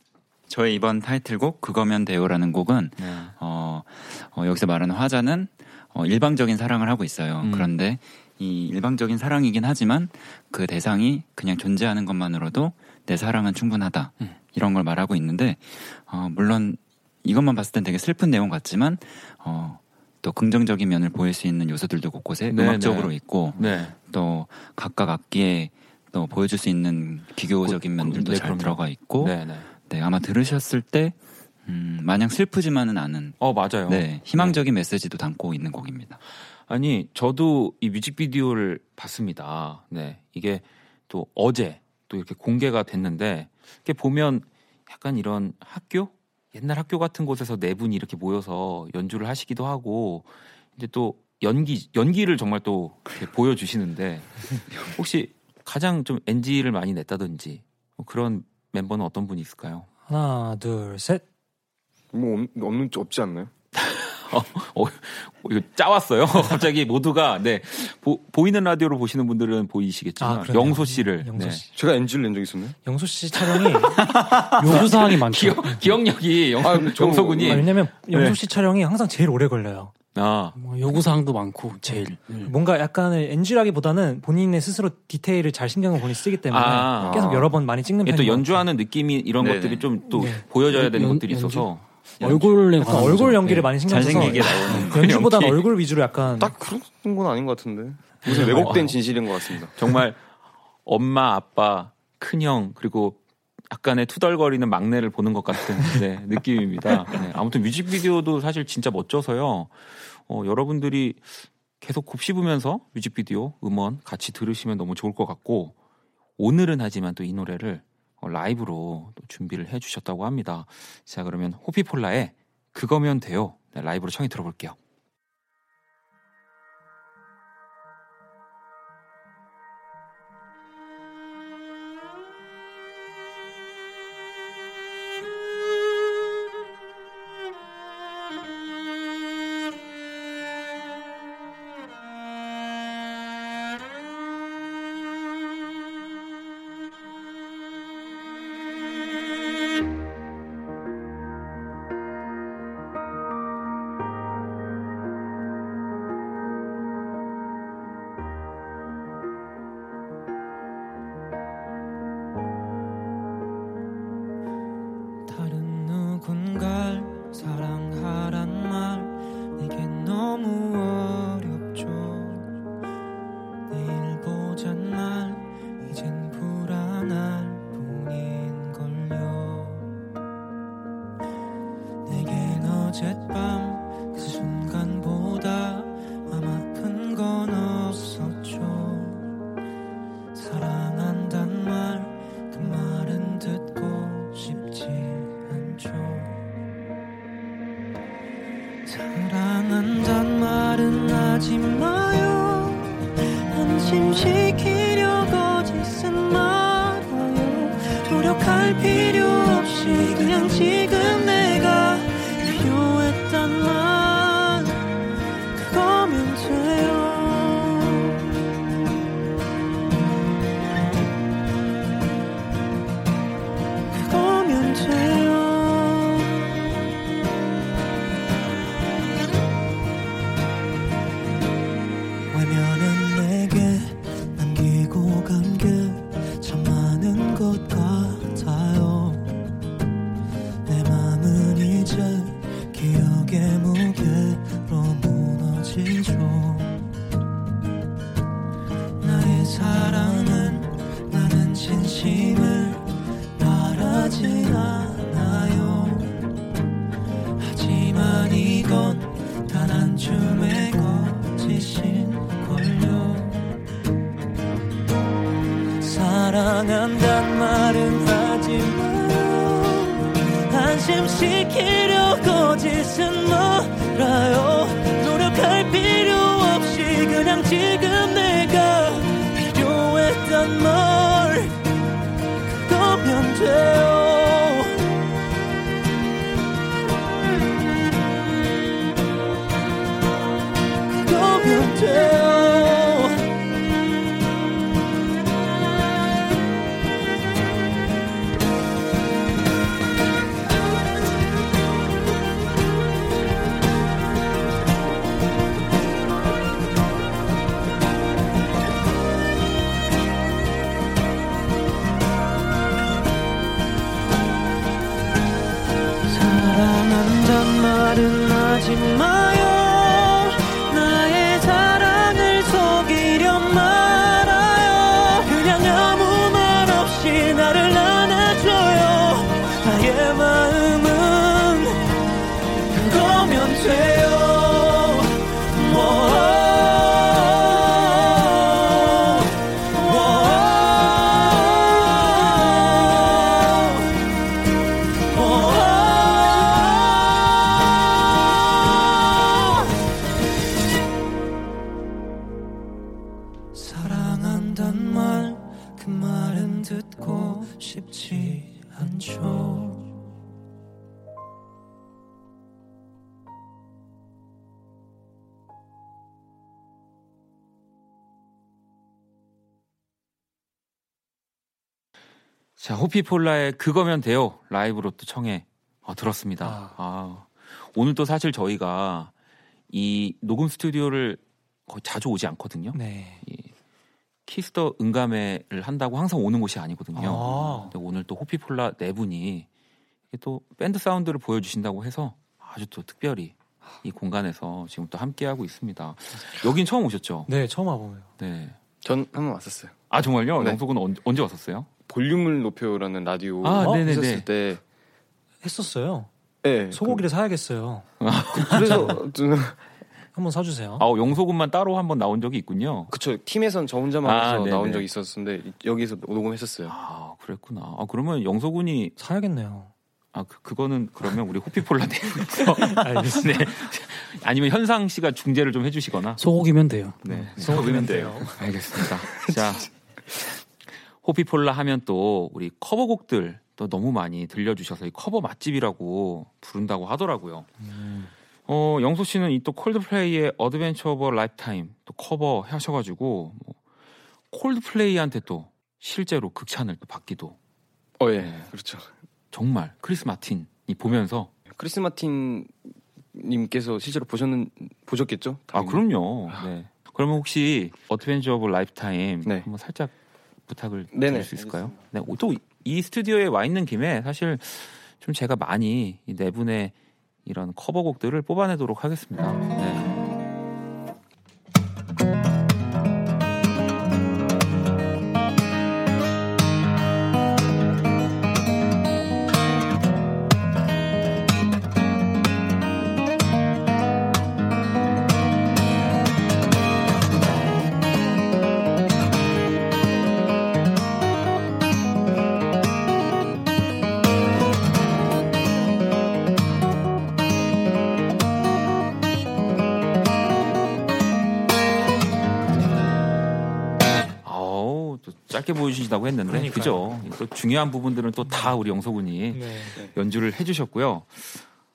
저의 이번 타이틀곡 그거면 돼요라는 곡은 네. 어, 어, 여기서 말하는 화자는 어, 일방적인 사랑을 하고 있어요. 음. 그런데 이 일방적인 사랑이긴 하지만 그 대상이 그냥 존재하는 것만으로도 내 사랑은 충분하다. 음. 이런 걸 말하고 있는데 어, 물론 이것만 봤을 땐 되게 슬픈 내용 같지만 어, 또 긍정적인 면을 보일 수 있는 요소들도 곳곳에 네, 음악적으로 네. 있고 네. 또 각각 악기에 또 보여줄 수 있는 기교적인 그- 면들도 네, 잘 그럼요. 들어가 있고 네, 네. 네, 아마 들으셨을 때 음, 마냥 슬프지만은 않은 어 맞아요. 네, 희망적인 메시지도 담고 있는 곡입니다. 아니 저도 이 뮤직비디오를 봤습니다. 네 이게 또 어제 또 이렇게 공개가 됐는데 이렇게 보면 약간 이런 학교 옛날 학교 같은 곳에서 네 분이 이렇게 모여서 연주를 하시기도 하고 이제 또 연기 연기를 정말 또 이렇게 보여주시는데 혹시 가장 좀 NG를 많이 냈다든지 뭐 그런 멤버는 어떤 분이 있을까요? 하나, 둘, 셋. 뭐 없, 없는 없지 않나요? 어, 이거 짜왔어요. 갑자기 모두가 네 보, 이는 라디오로 보시는 분들은 보이시겠지만 아. 영소 씨를 영소 네. 씨. 제가 NG를 낸 적 있었나요? 영소 씨 촬영이 요구 사항이 많죠. 기억 기억력이 영, 아, 저- 영소 군이 아, 왜냐면 영소 네. 씨 촬영이 항상 제일 오래 걸려요. 아 뭐 요구 사항도 많고 제일. 음. 뭔가 약간의 NG라기보다는 본인의 스스로 디테일을 잘 신경을 본인이 쓰기 때문에 아. 계속 여러 번 많이 찍는 이게 또 연주하는 느낌이 이런 네네. 것들이 좀또 네. 보여져야 되는 연- 것들이 있어서 같아요. 약간 얼굴 거죠. 연기를 네. 많이 신경 써서 잘생기게 나오는 연주보다는 연기. 얼굴 위주로 약간 딱 그런 건 아닌 것 같은데 무슨 왜곡된 진실인 것 같습니다. 정말 엄마 아빠 큰형 그리고 약간의 투덜거리는 막내를 보는 것 같은 네, 느낌입니다. 네, 아무튼 뮤직비디오도 사실 진짜 멋져서요. 어, 여러분들이 계속 곱씹으면서 뮤직비디오 음원 같이 들으시면 너무 좋을 것 같고 오늘은 하지만 또 이 노래를 어, 라이브로 또 준비를 해주셨다고 합니다. 자 그러면 호피폴라의 그거면 돼요. 네, 라이브로 청해 들어볼게요. 晴朗 자, 호피폴라의 그거면 돼요. 라이브로 또 청해 어, 들었습니다. 아. 아. 오늘 또 사실 저희가 이 녹음 스튜디오를 거의 자주 오지 않거든요. 네. Kiss the 응감회를 한다고 항상 오는 곳이 아니거든요. 아. 근데 오늘 또 호피폴라 네 분이 또 밴드 사운드를 보여주신다고 해서 아주 또 특별히 이 공간에서 지금 또 함께 하고 있습니다. 여긴 처음 오셨죠? 네, 처음 와보면. 네. 전 한 번 왔었어요. 아 정말요? 네. 영석은 언, 언제 왔었어요? 볼륨을 높여라는 라디오 아. 했었을 때 했었어요. 네, 소고기를 사야겠어요. 그, 그래서 저는 한번 사주세요. 아 영석은만 따로 한번 나온 적이 있군요. 그쵸 팀에선 저 혼자만 아, 해서. 나온 적이 있었는데 여기서 녹음했었어요. 아 그랬구나. 아 그러면 영석군이 사야겠네요. 아 그, 그거는 그러면 우리 호피폴라 내에서 알겠습니다. 네. 아니면 현상 씨가 중재를 좀 해주시거나. 소고기면 돼요. 네. 소고기면 돼요. 알겠습니다. 자, 호피폴라 하면 또 우리 커버곡들 또 너무 많이 들려주셔서 이 커버 맛집이라고 부른다고 하더라고요. 어, 영소 씨는 이 또 콜드플레이의 Adventure of a Lifetime 또 커버 하셔가지고 뭐 콜드플레이한테 또 실제로 극찬을 또 받기도 어, 예, 네. 그렇죠. 정말 크리스 마틴이 보면서 크리스 마틴 님께서 실제로 보셨는 보셨겠죠? 아 당연히. 그럼요. 네. 그러면 혹시 Adventure of Lifetime 네. 한번 살짝 부탁을 네네, 드릴 수 있을까요? 네. 또 이 스튜디오에 와 있는 김에 사실 좀 제가 많이 이네 분의 이런 커버곡들을 뽑아내도록 하겠습니다. 네. 짧게 보여주신다고 했는데 그러니까요. 그죠? 또 중요한 부분들은 또 다 우리 영석군이 네. 연주를 해주셨고요.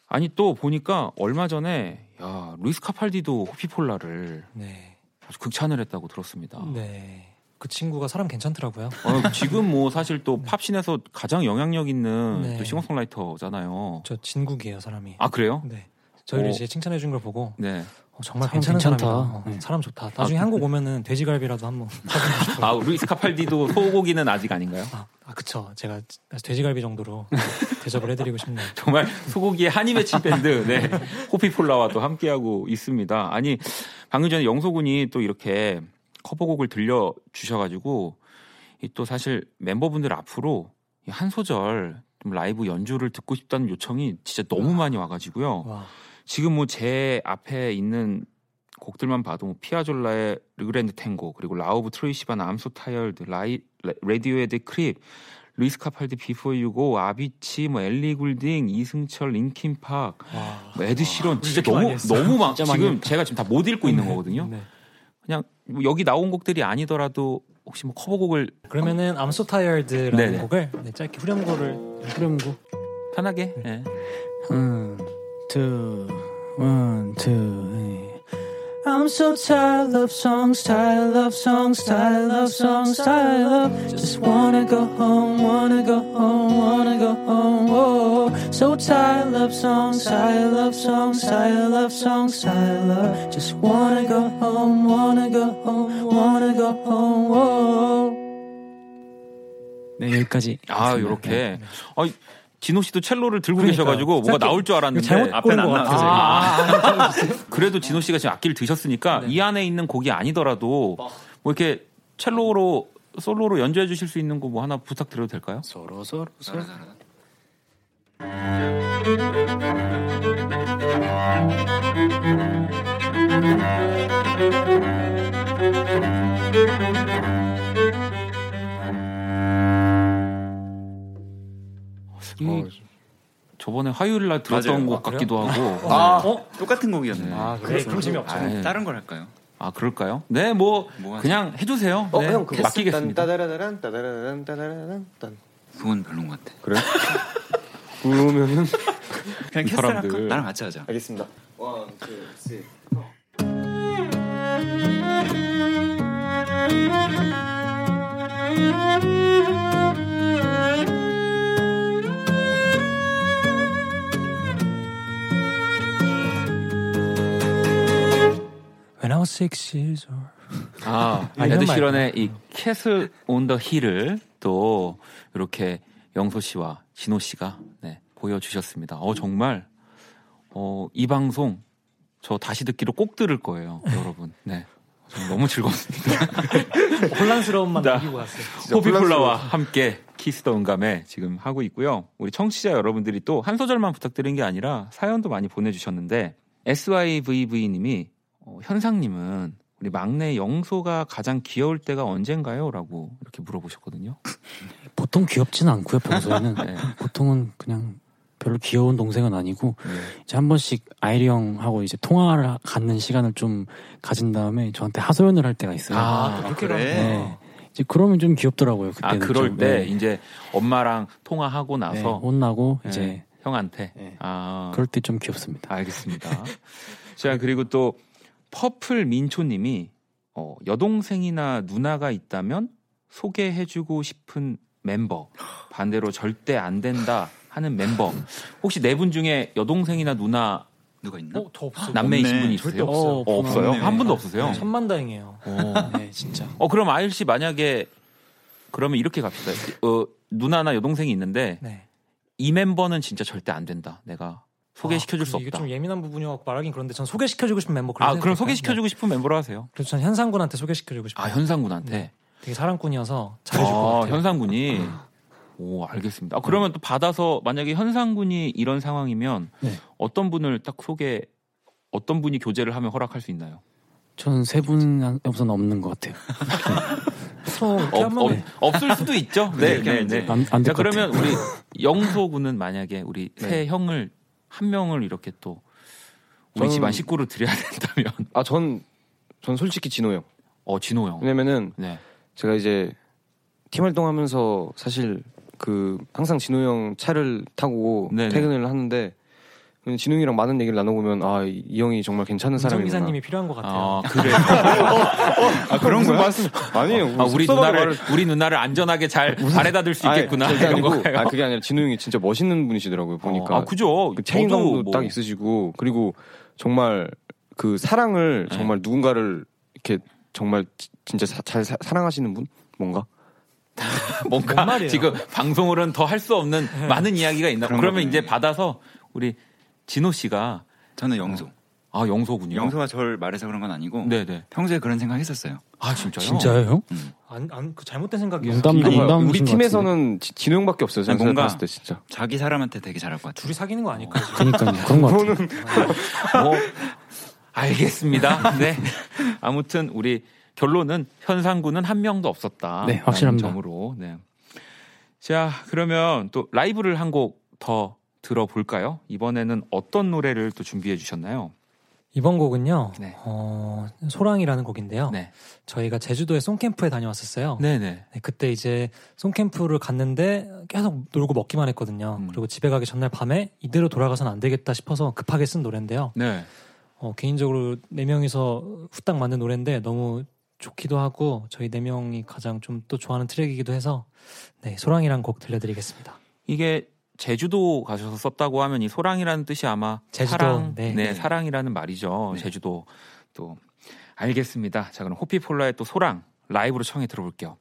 아니 또 보니까 얼마 전에 야 루이스 카팔디도 호피폴라를 네. 아주 극찬을 했다고 들었습니다. 네. 그 친구가 사람 괜찮더라고요. 어, 지금 뭐 사실 또 팝신에서 가장 영향력 있는 네. 또 싱어송라이터잖아요. 저 진국이에요, 사람이. 아 그래요? 네. 저희를 오. 이제 칭찬해 준 걸 보고 네. 어, 정말 괜찮은 괜찮다. 사람이다. 어, 네. 사람 좋다. 나중에 한국 오면은 돼지갈비라도 한번. 아 루이스 카팔디도 소고기는 아직 아닌가요? 아, 아, 그쵸. 제가 돼지갈비 정도로 대접을 해드리고 싶네요. 정말 소고기의 한이 맺힌 밴드 네. 호피폴라와 또 함께하고 있습니다. 아니 방금 전에 영소군이 또 이렇게 커버곡을 들려 주셔가지고 이또 사실 멤버분들 앞으로 이한 소절 좀 라이브 연주를 듣고 싶다는 요청이 진짜 너무 많이 와가지고요. 와. 지금 뭐 제 앞에 있는 곡들만 봐도 뭐 피아졸라의 Le Grand Tango 그리고 라우브 트로이 시반 I'm So Tired 라이 레디오헤드 Creep 루이스 카팔디 Before You Go 아비치 뭐 엘리 굴딩 이승철 링킨 팍 뭐 에드 시런 진짜 너무. 너무 막 지금. 제가 지금 다 못 읽고 있는 거거든요. 네. 그냥 뭐 여기 나온 곡들이 아니더라도 혹시 뭐 커버곡을 그러면은 I'm So Tired라는 네네. 곡을 네, 짧게 후렴구를 후렴구. 편하게 예. One, two, one, two. 예. I'm so tired of songs, tired of songs, tired of songs, tired of just wanna go home, wanna go home, wanna go home. Oh, so tired of songs, tired of songs, tired of songs, tired of just wanna go home, wanna go home, wanna go home. Oh. 네 여기까지. 아 하겠습니다. 요렇게 네. 아 진호 씨도 첼로를 들고 그러니까요. 계셔가지고 뭐가 나올 줄 알았는데 잘못 고른 것안 같아서. 아, 그래도 진호 씨가 지금 악기를 드셨으니까 이 안에 있는 곡이 아니더라도 뭐 이렇게 첼로로 솔로로 연주해 주실 수 있는 곡뭐 하나 부탁드려도 될까요? 서로 서로 서로. 이 어, 저번에 화요일 날 들었던 맞아요. 곡 아? 같기도 하고 아, 어? 똑같은 곡이었네. 아 그래 그럼 재미없죠. 아, 예. 다른 걸 할까요? 아 그럴까요? 네, 뭐뭐 하지? 그냥 해주세요. 어, 네, 형 그거 맡기겠습니다. 따다라란 따다라란 따다라란 딴. 그건 별론 것 같아. 그래? 그러면은 그냥 이 Castle on the Hill. 할까? 나랑 같이 하자. 알겠습니다. One, two, three. When I was six years old. 아, 아, 에드 이런 시런의 이 Castle on the Hill을 또 이렇게 영소 씨와 진호 씨가 네, 보여주셨습니다. 어 정말 어, 이 방송 저 다시 듣기로 꼭 들을 거예요, 여러분. 네, 너무 즐겁습니다. 혼란스러움만 자. 남기고 갔어요. 호피폴라와 함께 Kiss the 응감회 지금 하고 있고요. 우리 청취자 여러분들이 또 한 소절만 부탁드린 게 아니라 사연도 많이 보내주셨는데 SYVV님이 어, 현상님은 우리 막내 영소가 가장 귀여울 때가 언젠가요? 라고 이렇게 물어보셨거든요. 보통 귀엽지는 않고요 평소에는 네. 보통은 그냥 별로 귀여운 동생은 아니고 네. 이제 한 번씩 아이리 형하고 이제 통화를 갖는 시간을 좀 가진 다음에 저한테 하소연을 할 때가 있어요. 아, 그렇게 그래? 네. 이제 그러면 좀 귀엽더라고요. 아, 그때는 그럴 좀. 때 네. 이제 엄마랑 통화하고 네, 나서 혼나고 네, 이제 형한테 네. 아, 그럴 때 좀 귀엽습니다. 알겠습니다. 자, 그리고 또 퍼플 민초님이 어, 여동생이나 누나가 있다면 소개해주고 싶은 멤버 반대로 절대 안 된다 하는 멤버 혹시 네 분 중에 여동생이나 누나 누가 있나? 어, 더 없어. 남매이신. 분이 있으세요? 없어요. 어, 없어요? 없네. 한 분도 없으세요? 천만다행이에요. 어. 네, 진짜. 어, 그럼 아일 씨 만약에 그러면 이렇게 갑시다. 어, 누나나 여동생이 있는데 네. 이 멤버는 진짜 절대 안 된다. 내가 소개시켜줄 아, 수 이게 없다. 좀 예민한 부분이어서 말하긴 그런데 전 소개시켜주고 싶은 멤버 그런 아, 그럼 생각할까요? 소개시켜주고 네. 싶은 멤버로 하세요. 그래서 전 현상군한테 소개시켜주고 싶어요. 아, 현상군한테. 네. 되게 사랑꾼이어서 잘해줄 것 아, 같아요. 현상군이. 오, 알겠습니다. 아, 그러면 또 받아서 만약에 현상군이 이런 상황이면 네. 어떤 분을 딱 소개, 어떤 분이 교제를 하면 허락할 수 있나요? 전세분 우선 없는 것 같아요. 보통 이렇게 없, 하면 없, 없을 수도 있죠. 네, 이렇게 네, 하면 네. 이제 안, 자. 그러면 우리 영소 군은 만약에 우리 네. 세 형을 한 명을 이렇게 또 우리 저는- 집안 식구로 드려야 된다면 아, 전, 전 솔직히 진호 형. 어 진호 형. 왜냐면은 네. 제가 이제 팀 활동하면서 사실 그 항상 진호 형 차를 타고 네네. 퇴근을 하는데 진호 형이랑 많은 얘기를 나눠보면 아이 형이 정말 괜찮은 사람이구나. 운전기사님이 필요한 것 같아요. 아 그래. 아, 그런 무슨 말씀? 아니에요. 아, 우리 누나를 말을- 우리 누나를 안전하게 잘 바래다 들수 아니, 있겠구나 절대 이런 아니고, 거예요. 아 그게 아니라 진호 형이 진짜 멋있는 분이시더라고요. 보니까 아 그죠. 그 책임감도 뭐- 딱 있으시고 그리고 정말 그 사랑을 네. 정말 누군가를 이렇게 정말 지- 진짜 사- 잘 사, 랑하시는 분 뭔가 뭔가? 지금 방송으로는 더 할 수 없는 많은 이야기가 있나. 그러면. 이제 받아서 우리 진호 씨가 저는 영소. 아 영소군요. 영소가 저를 말해서 그런 건 아니고 네네. 평소에 그런 생각 했었어요. 아 진짜요? 진짜요? 안, 안, 그 잘못된 생각이에요. 농담 농담 우리 팀에서는 지- 진호 형밖에 없어요. 제가 아니, 뭔가- 생각했을 때 진짜. 자기 사람한테 되게 잘할 것 같아요. 둘이 사귀는 거 아닐까요? 그러니까요. 그런 것 같아요. 뭐 알겠습니다. 네. 아무튼 우리 결론은 현상군은 한 명도 없었다. 네, 확실합니다. 점으로. 네. 자, 그러면 또 라이브를 한 곡 더 들어볼까요? 이번에는 어떤 노래를 또 준비해 주셨나요? 이번 곡은요. 네. 어, 소랑이라는 곡인데요. 네. 저희가 제주도에 송캠프에 다녀왔었어요. 네, 네. 네, 그때 이제 송캠프를 갔는데 계속 놀고 먹기만 했거든요. 음. 그리고 집에 가기 전날 밤에 이대로 돌아가선 안 되겠다 싶어서 급하게 쓴 노래인데요. 네. 어, 개인적으로 네 명이서 후딱 만든 노래인데 너무 좋기도 하고 저희 네 명이 가장 좀 또 좋아하는 트랙이기도 해서 네, 소랑이란 곡 들려드리겠습니다. 이게 제주도 가셔서 썼다고 하면 이 소랑이라는 뜻이 아마 제주도, 사랑, 네. 네, 사랑이라는 말이죠. 네. 제주도 또 알겠습니다. 자, 그럼 호피폴라의 또 소랑 라이브로 청해 들어볼게요.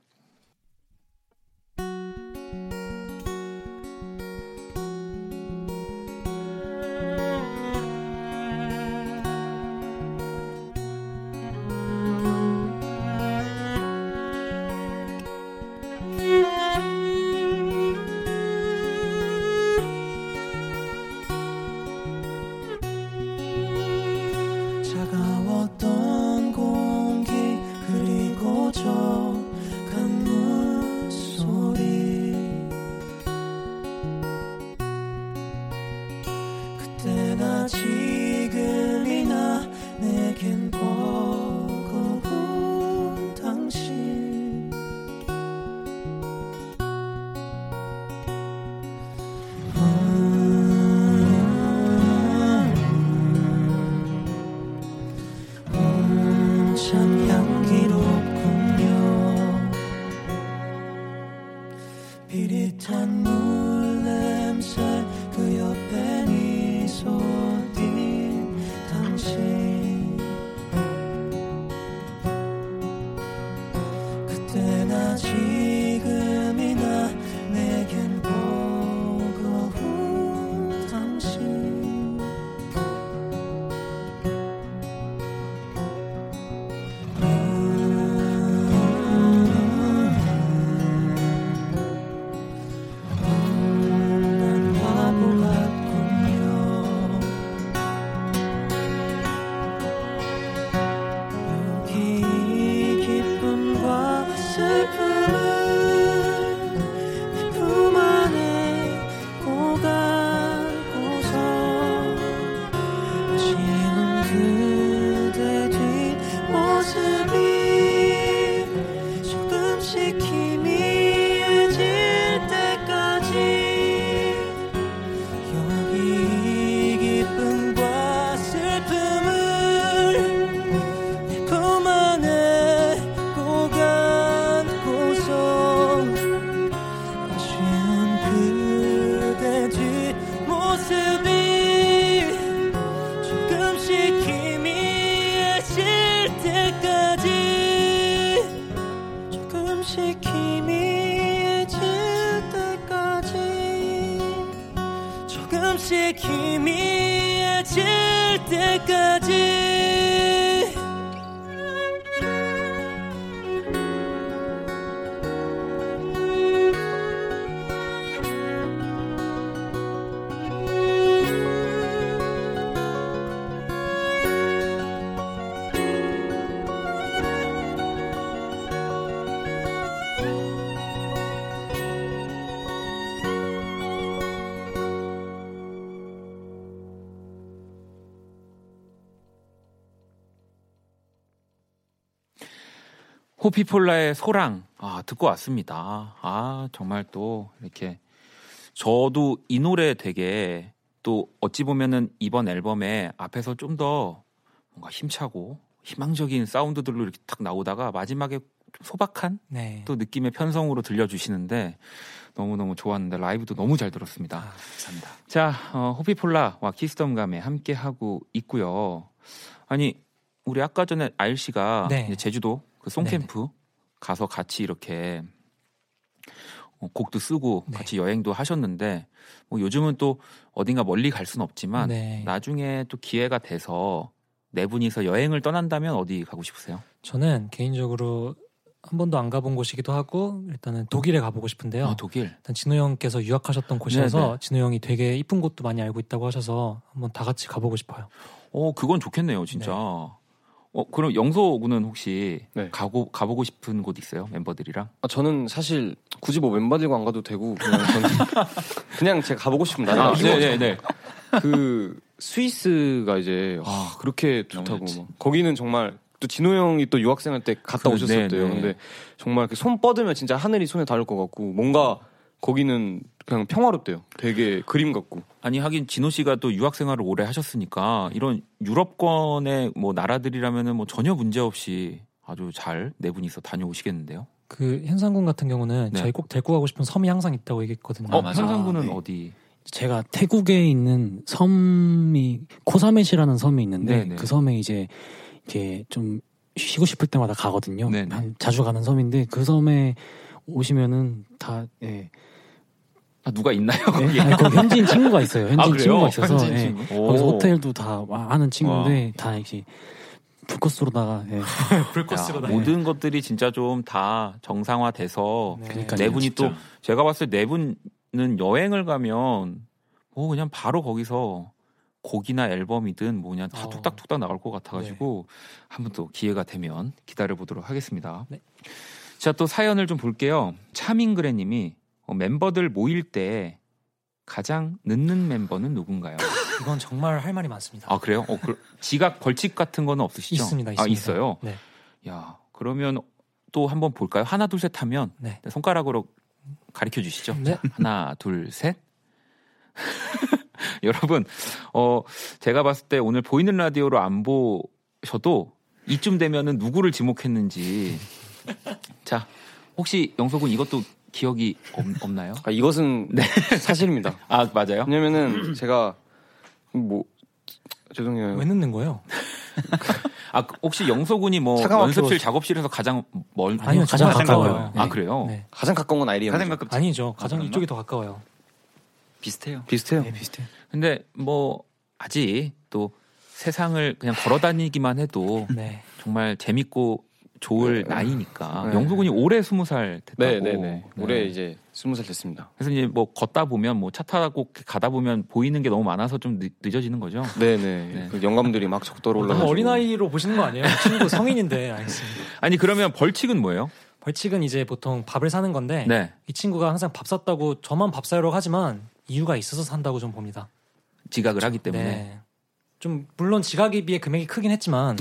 호피폴라의 소랑 아 듣고 왔습니다. 아 정말 또 이렇게 저도 이 노래 되게 또 어찌 보면은 이번 앨범에 앞에서 좀 더 뭔가 힘차고 희망적인 사운드들로 이렇게 탁 나오다가 마지막에 좀 소박한 네. 또 느낌의 편성으로 들려주시는데 너무너무 좋았는데 라이브도 너무 잘 들었습니다. 아, 감사합니다. 자, 어, 호피폴라와 키스덤감에 함께 하고 있고요. 아니, 우리 아까 전에 아일 씨가 네. 제주도 그 송캠프 가서 같이 이렇게 어, 곡도 쓰고 네. 같이 여행도 하셨는데 뭐 요즘은 또 어딘가 멀리 갈 수는 없지만 네. 나중에 또 기회가 돼서 네 분이서 여행을 떠난다면 어디 가고 싶으세요? 저는 개인적으로 한 번도 안 가본 곳이기도 하고 일단은 독일에 가보고 싶은데요. 아, 독일. 일단 진호 형께서 유학하셨던 곳이어서 네네. 진호 형이 되게 이쁜 곳도 많이 알고 있다고 하셔서 한번 다 같이 가보고 싶어요. 어, 그건 좋겠네요, 진짜. 네. 어, 그럼 영소 군은 혹시 네. 가고 가보고 싶은 곳 있어요? 멤버들이랑? 아, 저는 사실 굳이 뭐 멤버들과 안 가도 되고 그냥 저는 그냥 제가 가보고 싶은 나라. 아, 네, 네, 네. 그 스위스가 이제 아, 그렇게 좋다고. 막. 거기는 정말 또 진호 형이 또 유학생 할 때 갔다 그, 오셨었대요. 네, 네. 근데 정말 그손 뻗으면 진짜 하늘이 손에 닿을 것 같고 뭔가 거기는 그냥 평화롭대요. 되게 그림 같고. 아니 하긴 진호 씨가 또 유학 생활을 오래 하셨으니까 이런 유럽권의 뭐 나라들이라면은 뭐 전혀 문제 없이 아주 잘 네 분이서 다녀오시겠는데요. 그 현상군 같은 경우는 네. 저희 꼭 데리고 가고 싶은 섬이 항상 있다고 얘기했거든요. 아, 어, 맞아. 현상군은 네. 어디? 제가 태국에 있는 섬이 코사메시라는 섬이 있는데 네네. 그 섬에 이제 이렇게 좀 쉬고 싶을 때마다 가거든요. 네네. 한- 자주 가는 섬인데 그 섬에 오시면은 다 예. 아, 누가 있나요? 예? 거기에? 아니, 거기 현지인 친구가 있어요. 현지인 아? 친구가 있어서 현지인 예. 친구? 오. 거기서 호텔도 다 하는 친구인데 다 이렇게 풀코스로다가 예. 야, 모든 것들이 진짜 좀 다 정상화돼서 그러니까요. 네 분이 또 진짜. 제가 봤을 때 네 분은 여행을 가면 뭐 그냥 바로 거기서 곡이나 앨범이든 뭐 그냥 다 어. 뚝딱뚝딱 나갈 것 같아가지고 한번 또 기회가 되면 기다려 보도록 하겠습니다. 네. 자또 사연을 좀 볼게요. 차민그레님이 어, 멤버들 모일 때 가장 늦는 멤버는 누군가요? 이건 정말 할 말이 많습니다. 아 그래요? 어, 그, 지각 벌칙 같은 거는 없으시죠? 있습니다, 아 있습니다. 있어요. 네. 야 그러면 또 한번 볼까요? 하나 둘 셋 하면 네. 손가락으로 가르쳐 주시죠. 네. 하나 둘 셋. 여러분, 어 제가 봤을 때 오늘 보이는 라디오로 안 보셔도 이쯤 되면은 누구를 지목했는지. 자, 혹시 영석은 이것도 기억이 없, 나요 아, 이것은 사실입니다. 아 맞아요. 왜냐면은 제가 뭐 죄송해요. 왜 늦는 거예요? 아 혹시 영석군이 뭐 연습실 작업실에서 가장 멀 아니요, 가장 가까워요. 가까워요. 아 그래요? 네. 가장 가까운 건 아이리언. 가장 가깝지. 아니죠. 가장 그런가? 이쪽이 더 가까워요. 비슷해요. 비슷해요. 네, 비슷해요. 근데 뭐 아직 또 세상을 그냥 걸어 다니기만 해도 네. 정말 재밌고 좋을 네. 나이니까 네. 영수군이 올해 스무 살 됐다고. 네, 네, 네. 올해 이제 스무 살 됐습니다. 그래서 이제 뭐 걷다 보면 뭐 차 타고 가다 보면 보이는 게 너무 많아서 좀 늦, 늦어지는 거죠. 네, 네. 네. 그 영감들이 막 적도로 올라. 너무 어린 아이로 보시는 거 아니에요? 친구 성인인데 알겠습니다. 아니 그러면 벌칙은 뭐예요? 벌칙은 이제 보통 밥을 사는 건데 네. 이 친구가 항상 밥 샀다고 저만 밥 사려고 하지만 이유가 있어서 산다고 좀 봅니다. 지각을 하기 때문에. 네. 좀 물론 지각에 비해 금액이 크긴 했지만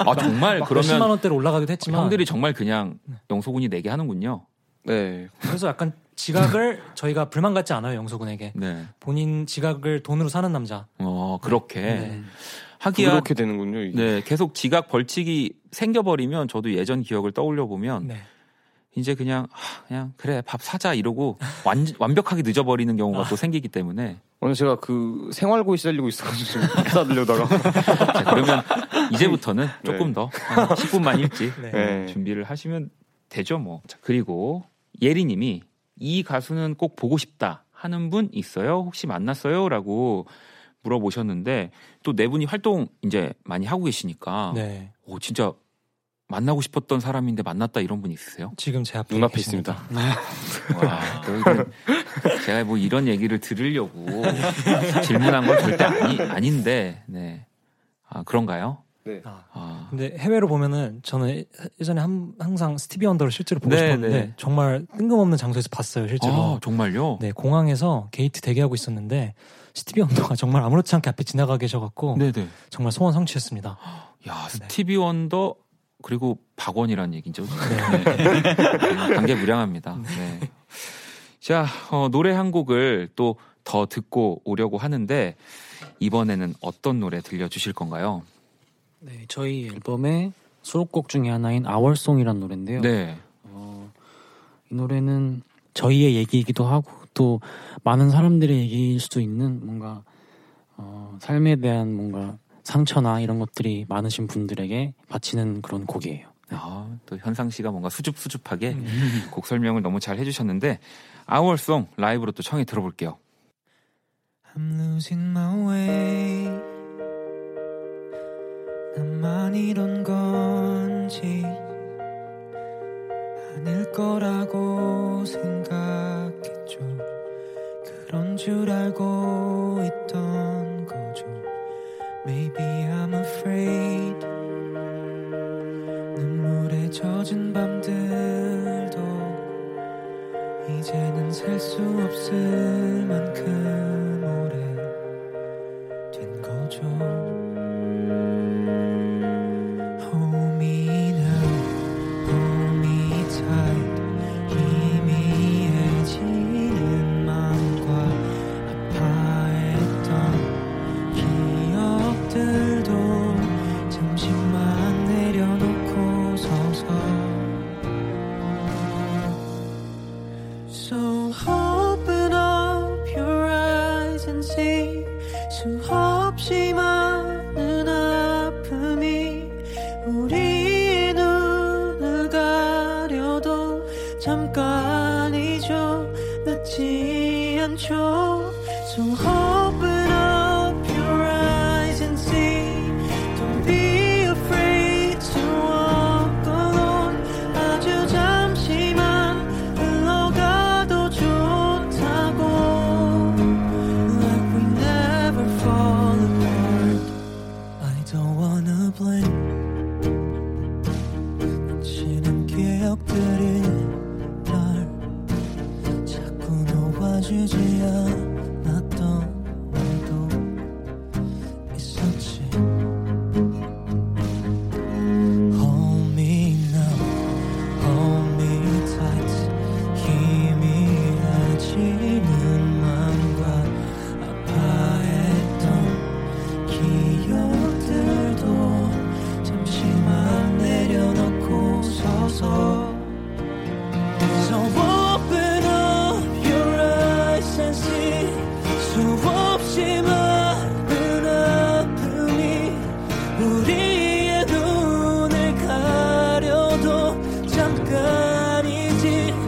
아 정말 그러면 원대로 올라가기도 했지만 형들이 정말 그냥 영소군이 내게 하는군요. 네. 그래서 약간 지각을 저희가 불만 갖지 않아요 영소군에게 네. 본인 지각을 돈으로 사는 남자. 어 그렇게 네. 하기야 그렇게 되는군요. 이게. 네 계속 지각 벌칙이 생겨버리면 저도 예전 기억을 떠올려 보면 네. 이제 그냥 하, 그냥 그래 밥 사자 이러고 완, 완벽하게 늦어버리는 경우가 아. 또 생기기 때문에 오늘 제가 그 생활고에 시달리고 있어가지고 좀 사드려다가. 자, 그러면 이제부터는 네. 조금 더한 10분만 일찍 네. 네. 준비를 하시면 되죠 뭐. 자, 그리고 예리님이 이 가수는 꼭 보고 싶다 하는 분 있어요? 혹시 만났어요?라고 물어보셨는데 또 네 분이 활동 이제 많이 하고 계시니까 네. 오 진짜 만나고 싶었던 사람인데 만났다 이런 분 있으세요? 지금 제 앞에 눈앞에 계십니다. 있습니다. 와, 그러니까 제가 뭐 이런 얘기를 들으려고 질문한 건 절대 아니, 아닌데, 네. 아, 그런가요? 네. 아, 아, 근데 해외로 보면은 저는 예전에 한- 항상 스티비 원더를 실제로 보고 네, 싶었는데 네. 정말 뜬금없는 장소에서 봤어요 실제로. 아, 정말요? 네 공항에서 게이트 대기하고 있었는데 스티비 원더가 정말 아무렇지 않게 앞에 지나가 계셔갖고 네네. 정말 소원 성취했습니다. 야, 스티비 원더, 그리고 박원이라는 얘기죠. 네. 네, 감개무량합니다. 네. 자, 어, 노래 한 곡을 또 더 듣고 오려고 하는데, 이번에는 어떤 노래 들려주실 건가요? 네, 저희 앨범의 수록곡 중에 하나인 아월송이라는 노래인데요. 네. 어, 이 노래는 저희의 얘기이기도 하고 또 많은 사람들의 얘기일 수도 있는 뭔가 어, 삶에 대한 뭔가 상처나 이런 것들이 많으신 분들에게 바치는 그런 곡이에요. 네. 아, 또 현상 씨가 뭔가 수줍수줍하게 음. 곡 설명을 너무 잘 해주셨는데 아월송 라이브로 또 청해 들어볼게요. I'm losing my way. 나만 이런 건지 아닐 거라고 생각했죠. 그런 줄 알고 己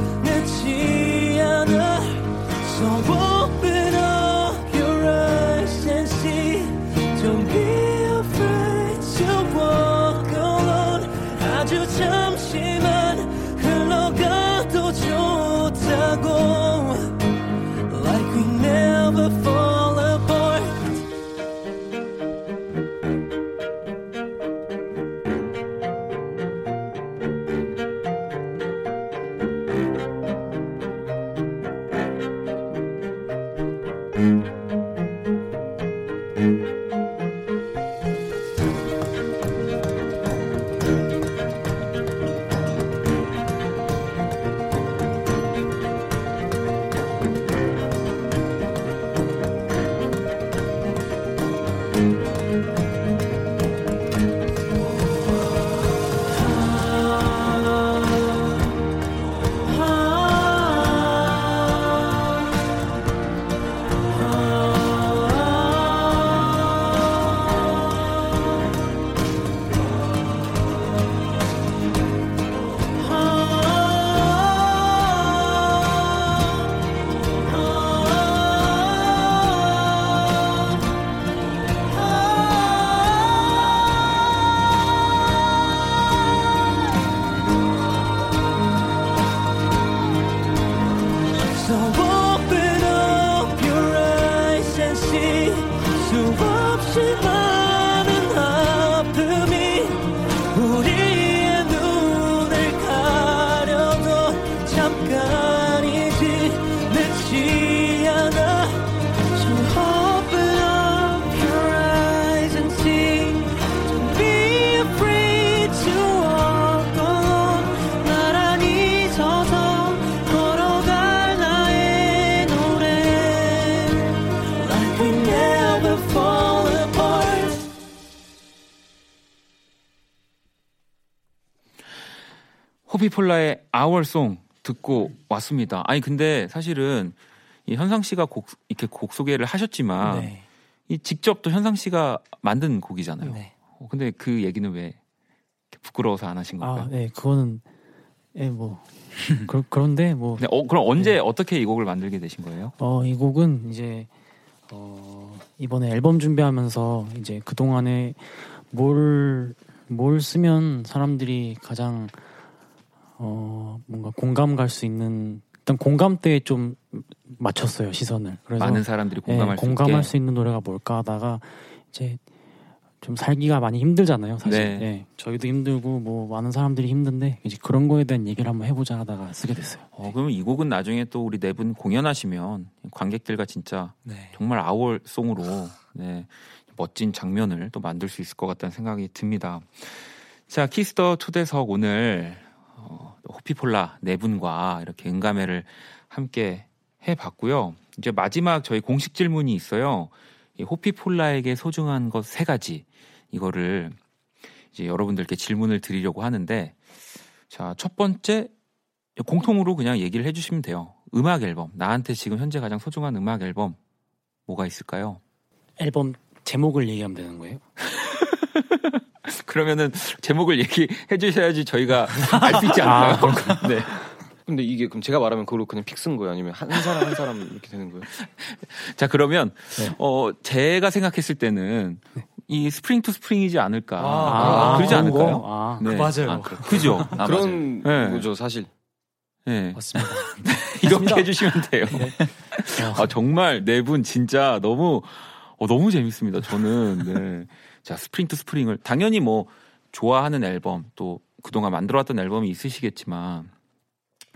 호피폴라의 아월송 듣고 왔습니다. 아니 근데 사실은 이 현상 씨가 곡 이렇게 곡 소개를 하셨지만 네. 이 직접 또 현상 씨가 만든 곡이잖아요. 네. 어, 근데 그 얘기는 왜 부끄러워서 안 하신 건가요? 아, 네, 그거는 예뭐 그, 그런데 뭐 네, 어, 그럼 언제 네. 어떻게 이 곡을 만들게 되신 거예요? 어, 이 곡은 이제 어, 이번에 앨범 준비하면서 이제 그 동안에 뭘 뭘 쓰면 사람들이 가장 어 뭔가 공감 갈 수 있는 일단 공감대에 좀 맞췄어요 시선을. 그래서 많은 사람들이 예, 공감할 수 공감할. 수 있는 노래가 뭘까 하다가 이제 좀 살기가 많이 힘들잖아요 사실. 네. 예, 저희도 힘들고 뭐 많은 사람들이 힘든데 이제 그런 거에 대한 얘기를 한번 해보자 하다가 쓰게 됐어요. 어, 그러면 이 곡은 나중에 또 우리 네 분 공연하시면 관객들과 진짜 네. 정말 아월송으로 네, 멋진 장면을 또 만들 수 있을 것 같다는 생각이 듭니다. 자, Kiss the 초대석 오늘 어, 호피폴라 네 분과 이렇게 응감회를 함께 해봤고요. 이제 마지막 저희 공식 질문이 있어요. 이 호피폴라에게 소중한 것 세 가지 이거를 이제 여러분들께 질문을 드리려고 하는데 자, 첫 번째 공통으로 그냥 얘기를 해주시면 돼요. 음악 앨범. 나한테 지금 현재 가장 소중한 음악 앨범 뭐가 있을까요? 앨범 제목을 얘기하면 되는 거예요? 그러면은 제목을 얘기해 주셔야지 저희가 알 수 있지 아, 않나요? 네. 근데 이게 그럼 제가 말하면 그걸로 그냥 fix인 거예요? 아니면 한 사람 한 사람 이렇게 되는 거예요? 자 그러면 네. 어 제가 생각했을 때는 이 Spring to Spring이지 않을까. 아, 그러지 그런 않을까요? 거? 아, 네. 맞아요. 아, 그렇- 그죠? 아, 맞아요. 그런 네. 거죠 사실. 네. 맞습니다. 이렇게 해주시면 돼요. 네. 아, 정말 네 분 진짜 너무 어, 너무 재밌습니다. 저는 네. 자 Spring to Spring을 당연히 뭐 좋아하는 앨범 또 그동안 만들어왔던 앨범이 있으시겠지만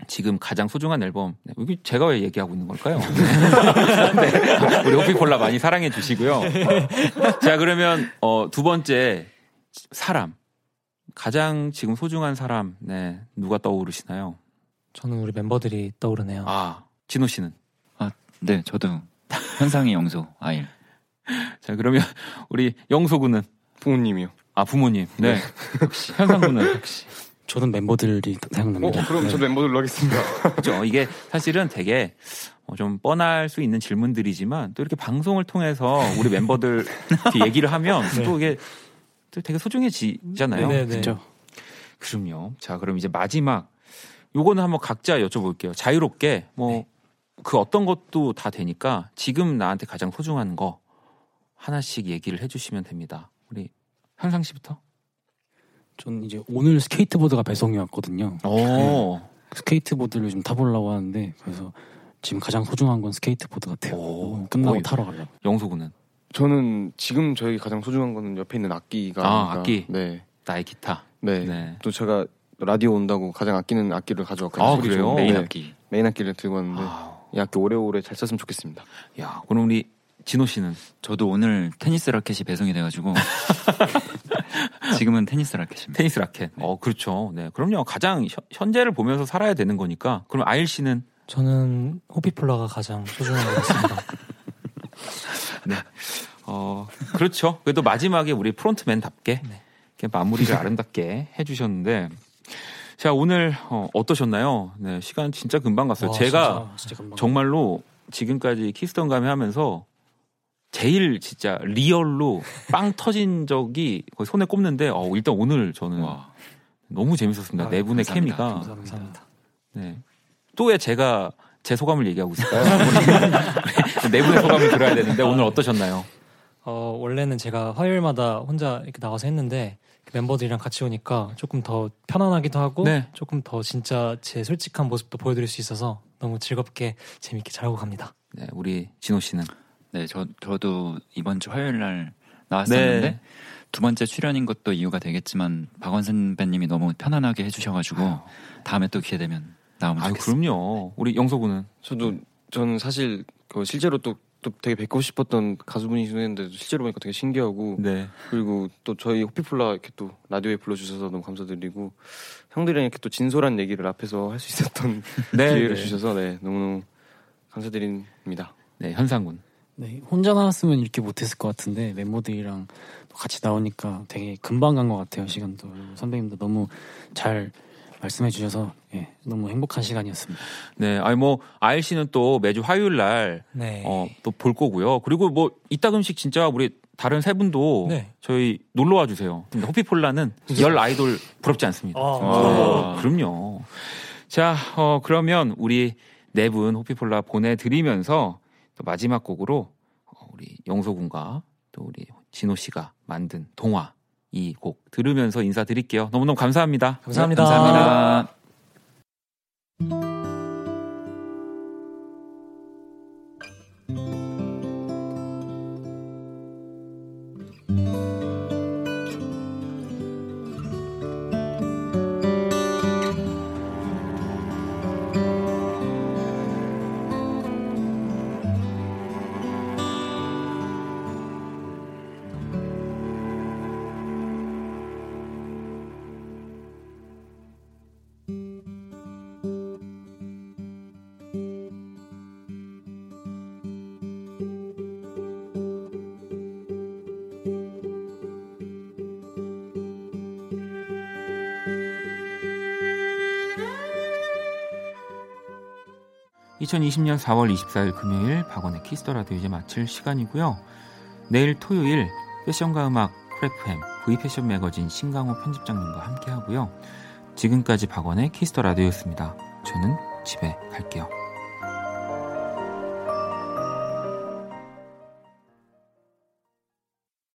지금 가장 소중한 앨범 네, 여기 제가 왜 얘기하고 있는 걸까요? 네. 우리 호피폴라 많이 사랑해 주시고요. 자 그러면 어, 두 번째 사람 가장 지금 소중한 사람 네 누가 떠오르시나요? 저는 우리 멤버들이 떠오르네요. 아 진호 씨는 네, 저도 현상의 영소 아일. 자 그러면 우리 영소 군은 부모님이요. 아 부모님 네 현상 군은 저는 멤버들이 어, 생각납니다. 그럼 네. 저도 멤버들로 하겠습니다. 그죠 이게 사실은 되게 어, 좀 뻔할 수 있는 질문들이지만 또 이렇게 방송을 통해서 우리 멤버들 얘기를 하면 또 이게 또 되게 소중해지잖아요. 네, 네. 그죠? 그럼요. 자, 그럼 이제 마지막 요거는 한번 각자 여쭤볼게요. 자유롭게 뭐그 어떤 것도 다 되니까 지금 나한테 가장 소중한 거 하나씩 얘기를 해주시면 됩니다. 우리 현상 씨부터. 저는 이제 오늘 스케이트보드가 배송이 왔거든요. 오, 스케이트보드를 좀 타보려고 하는데 그래서 지금 가장 소중한 건 스케이트보드 같아요. 오. 오늘 끝나고 오. 타러 가려고. 영소군은 저는 지금 저희 가장 소중한 거는 옆에 있는 악기가 아. 악기. 네. 나의 기타. 네. 네. 또 제가 라디오 온다고 가장 아끼는 악기를 가져왔거든요. 아, 그래요? 메인 네. 악기. 메인 악기를 들고 왔는데 아, 이 악기 오래오래 잘 썼으면 좋겠습니다. 야, 그럼 우리 진호 씨는 저도 오늘 테니스 라켓이 배송이 돼가지고 지금은 테니스 라켓입니다. 테니스 라켓. 어, 그렇죠. 네, 그럼요. 가장 현- 현재를 보면서 살아야 되는 거니까. 그럼 아일 씨는 저는 호피폴라가 가장 소중한 것 같습니다. 어, 그렇죠. 그래도 마지막에 우리 frontman답게 네. 이렇게 마무리를 아름답게 해주셨는데, 자, 오늘 어, 어떠셨나요? 네, 시간 진짜 금방 갔어요. 와, 제가 진짜, 진짜 금방. 정말로 지금까지 키스턴 감이 하면서 제일 진짜 real로 빵 터진 적이 거의 손에 꼽는데, 어, 일단 오늘 저는 와, 너무 재밌었습니다. 아, 네 분의 감사합니다. 케미가. 감사합니다. 네. 또 왜 제가 제 소감을 얘기하고 있을까요? 네 분의 소감을 들어야 되는데 오늘 어떠셨나요? 어, 원래는 제가 화요일마다 혼자 이렇게 나가서 했는데 그 멤버들이랑 같이 오니까 조금 더 편안하기도 하고 네. 조금 더 진짜 제 솔직한 모습도 보여드릴 수 있어서 너무 즐겁게 재밌게 잘하고 갑니다. 네, 우리 진호 씨는 네, 저 저도 이번 주 화요일 날 나왔었는데 네. 두 번째 출연인 것도 이유가 되겠지만 박원 선배님이 너무 편안하게 해주셔가지고 다음에 또 기회 되면 나오면 아유, 좋겠습니다. 그럼요. 우리 영석군은 저도 저는 사실 그 실제로 또, 또 되게 뵙고 싶었던 가수분이셨는데 실제로 보니까 되게 신기하고 네. 그리고 또 저희 호피폴라 이렇게 또 라디오에 불러주셔서 너무 감사드리고 형들이랑 이렇게 또 진솔한 얘기를 앞에서 할 수 있었던 네, 기회를 네. 주셔서 네 너무너무 감사드립니다. 네, 현상군. 네, 혼자 나왔으면 이렇게 못했을 것 같은데 멤버들이랑 또 같이 나오니까 되게 금방 간 것 같아요 시간도 선배님도 너무 잘 말씀해 주셔서 예, 너무 행복한 시간이었습니다. 네, 아니 뭐 아일 씨는 또 매주 화요일 날 네. 어, 또 볼 거고요. 그리고 뭐 이따금씩 진짜 우리 다른 세 분도 네. 저희 놀러 와 주세요. 근데 호피폴라는 열 아이돌 부럽지 않습니다. 아, 아, 그럼요. 자, 어, 그러면 우리 네 분 호피폴라 보내드리면서 또 마지막 곡으로 어, 우리 영소군과 또 우리 진호 씨가 만든 동화 이 곡 들으면서 인사드릴게요. 너무너무 감사합니다. 감사합니다. 감사합니다. 2020년 4월 24일 금요일 박원의 키스 더 라디오 이제 마칠 시간이고요. 내일 토요일 패션과 음악 크래프햄 V패션 매거진 신강호 편집장님과 함께 하고요. 지금까지 박원의 키스 더 라디오였습니다. 저는 집에 갈게요.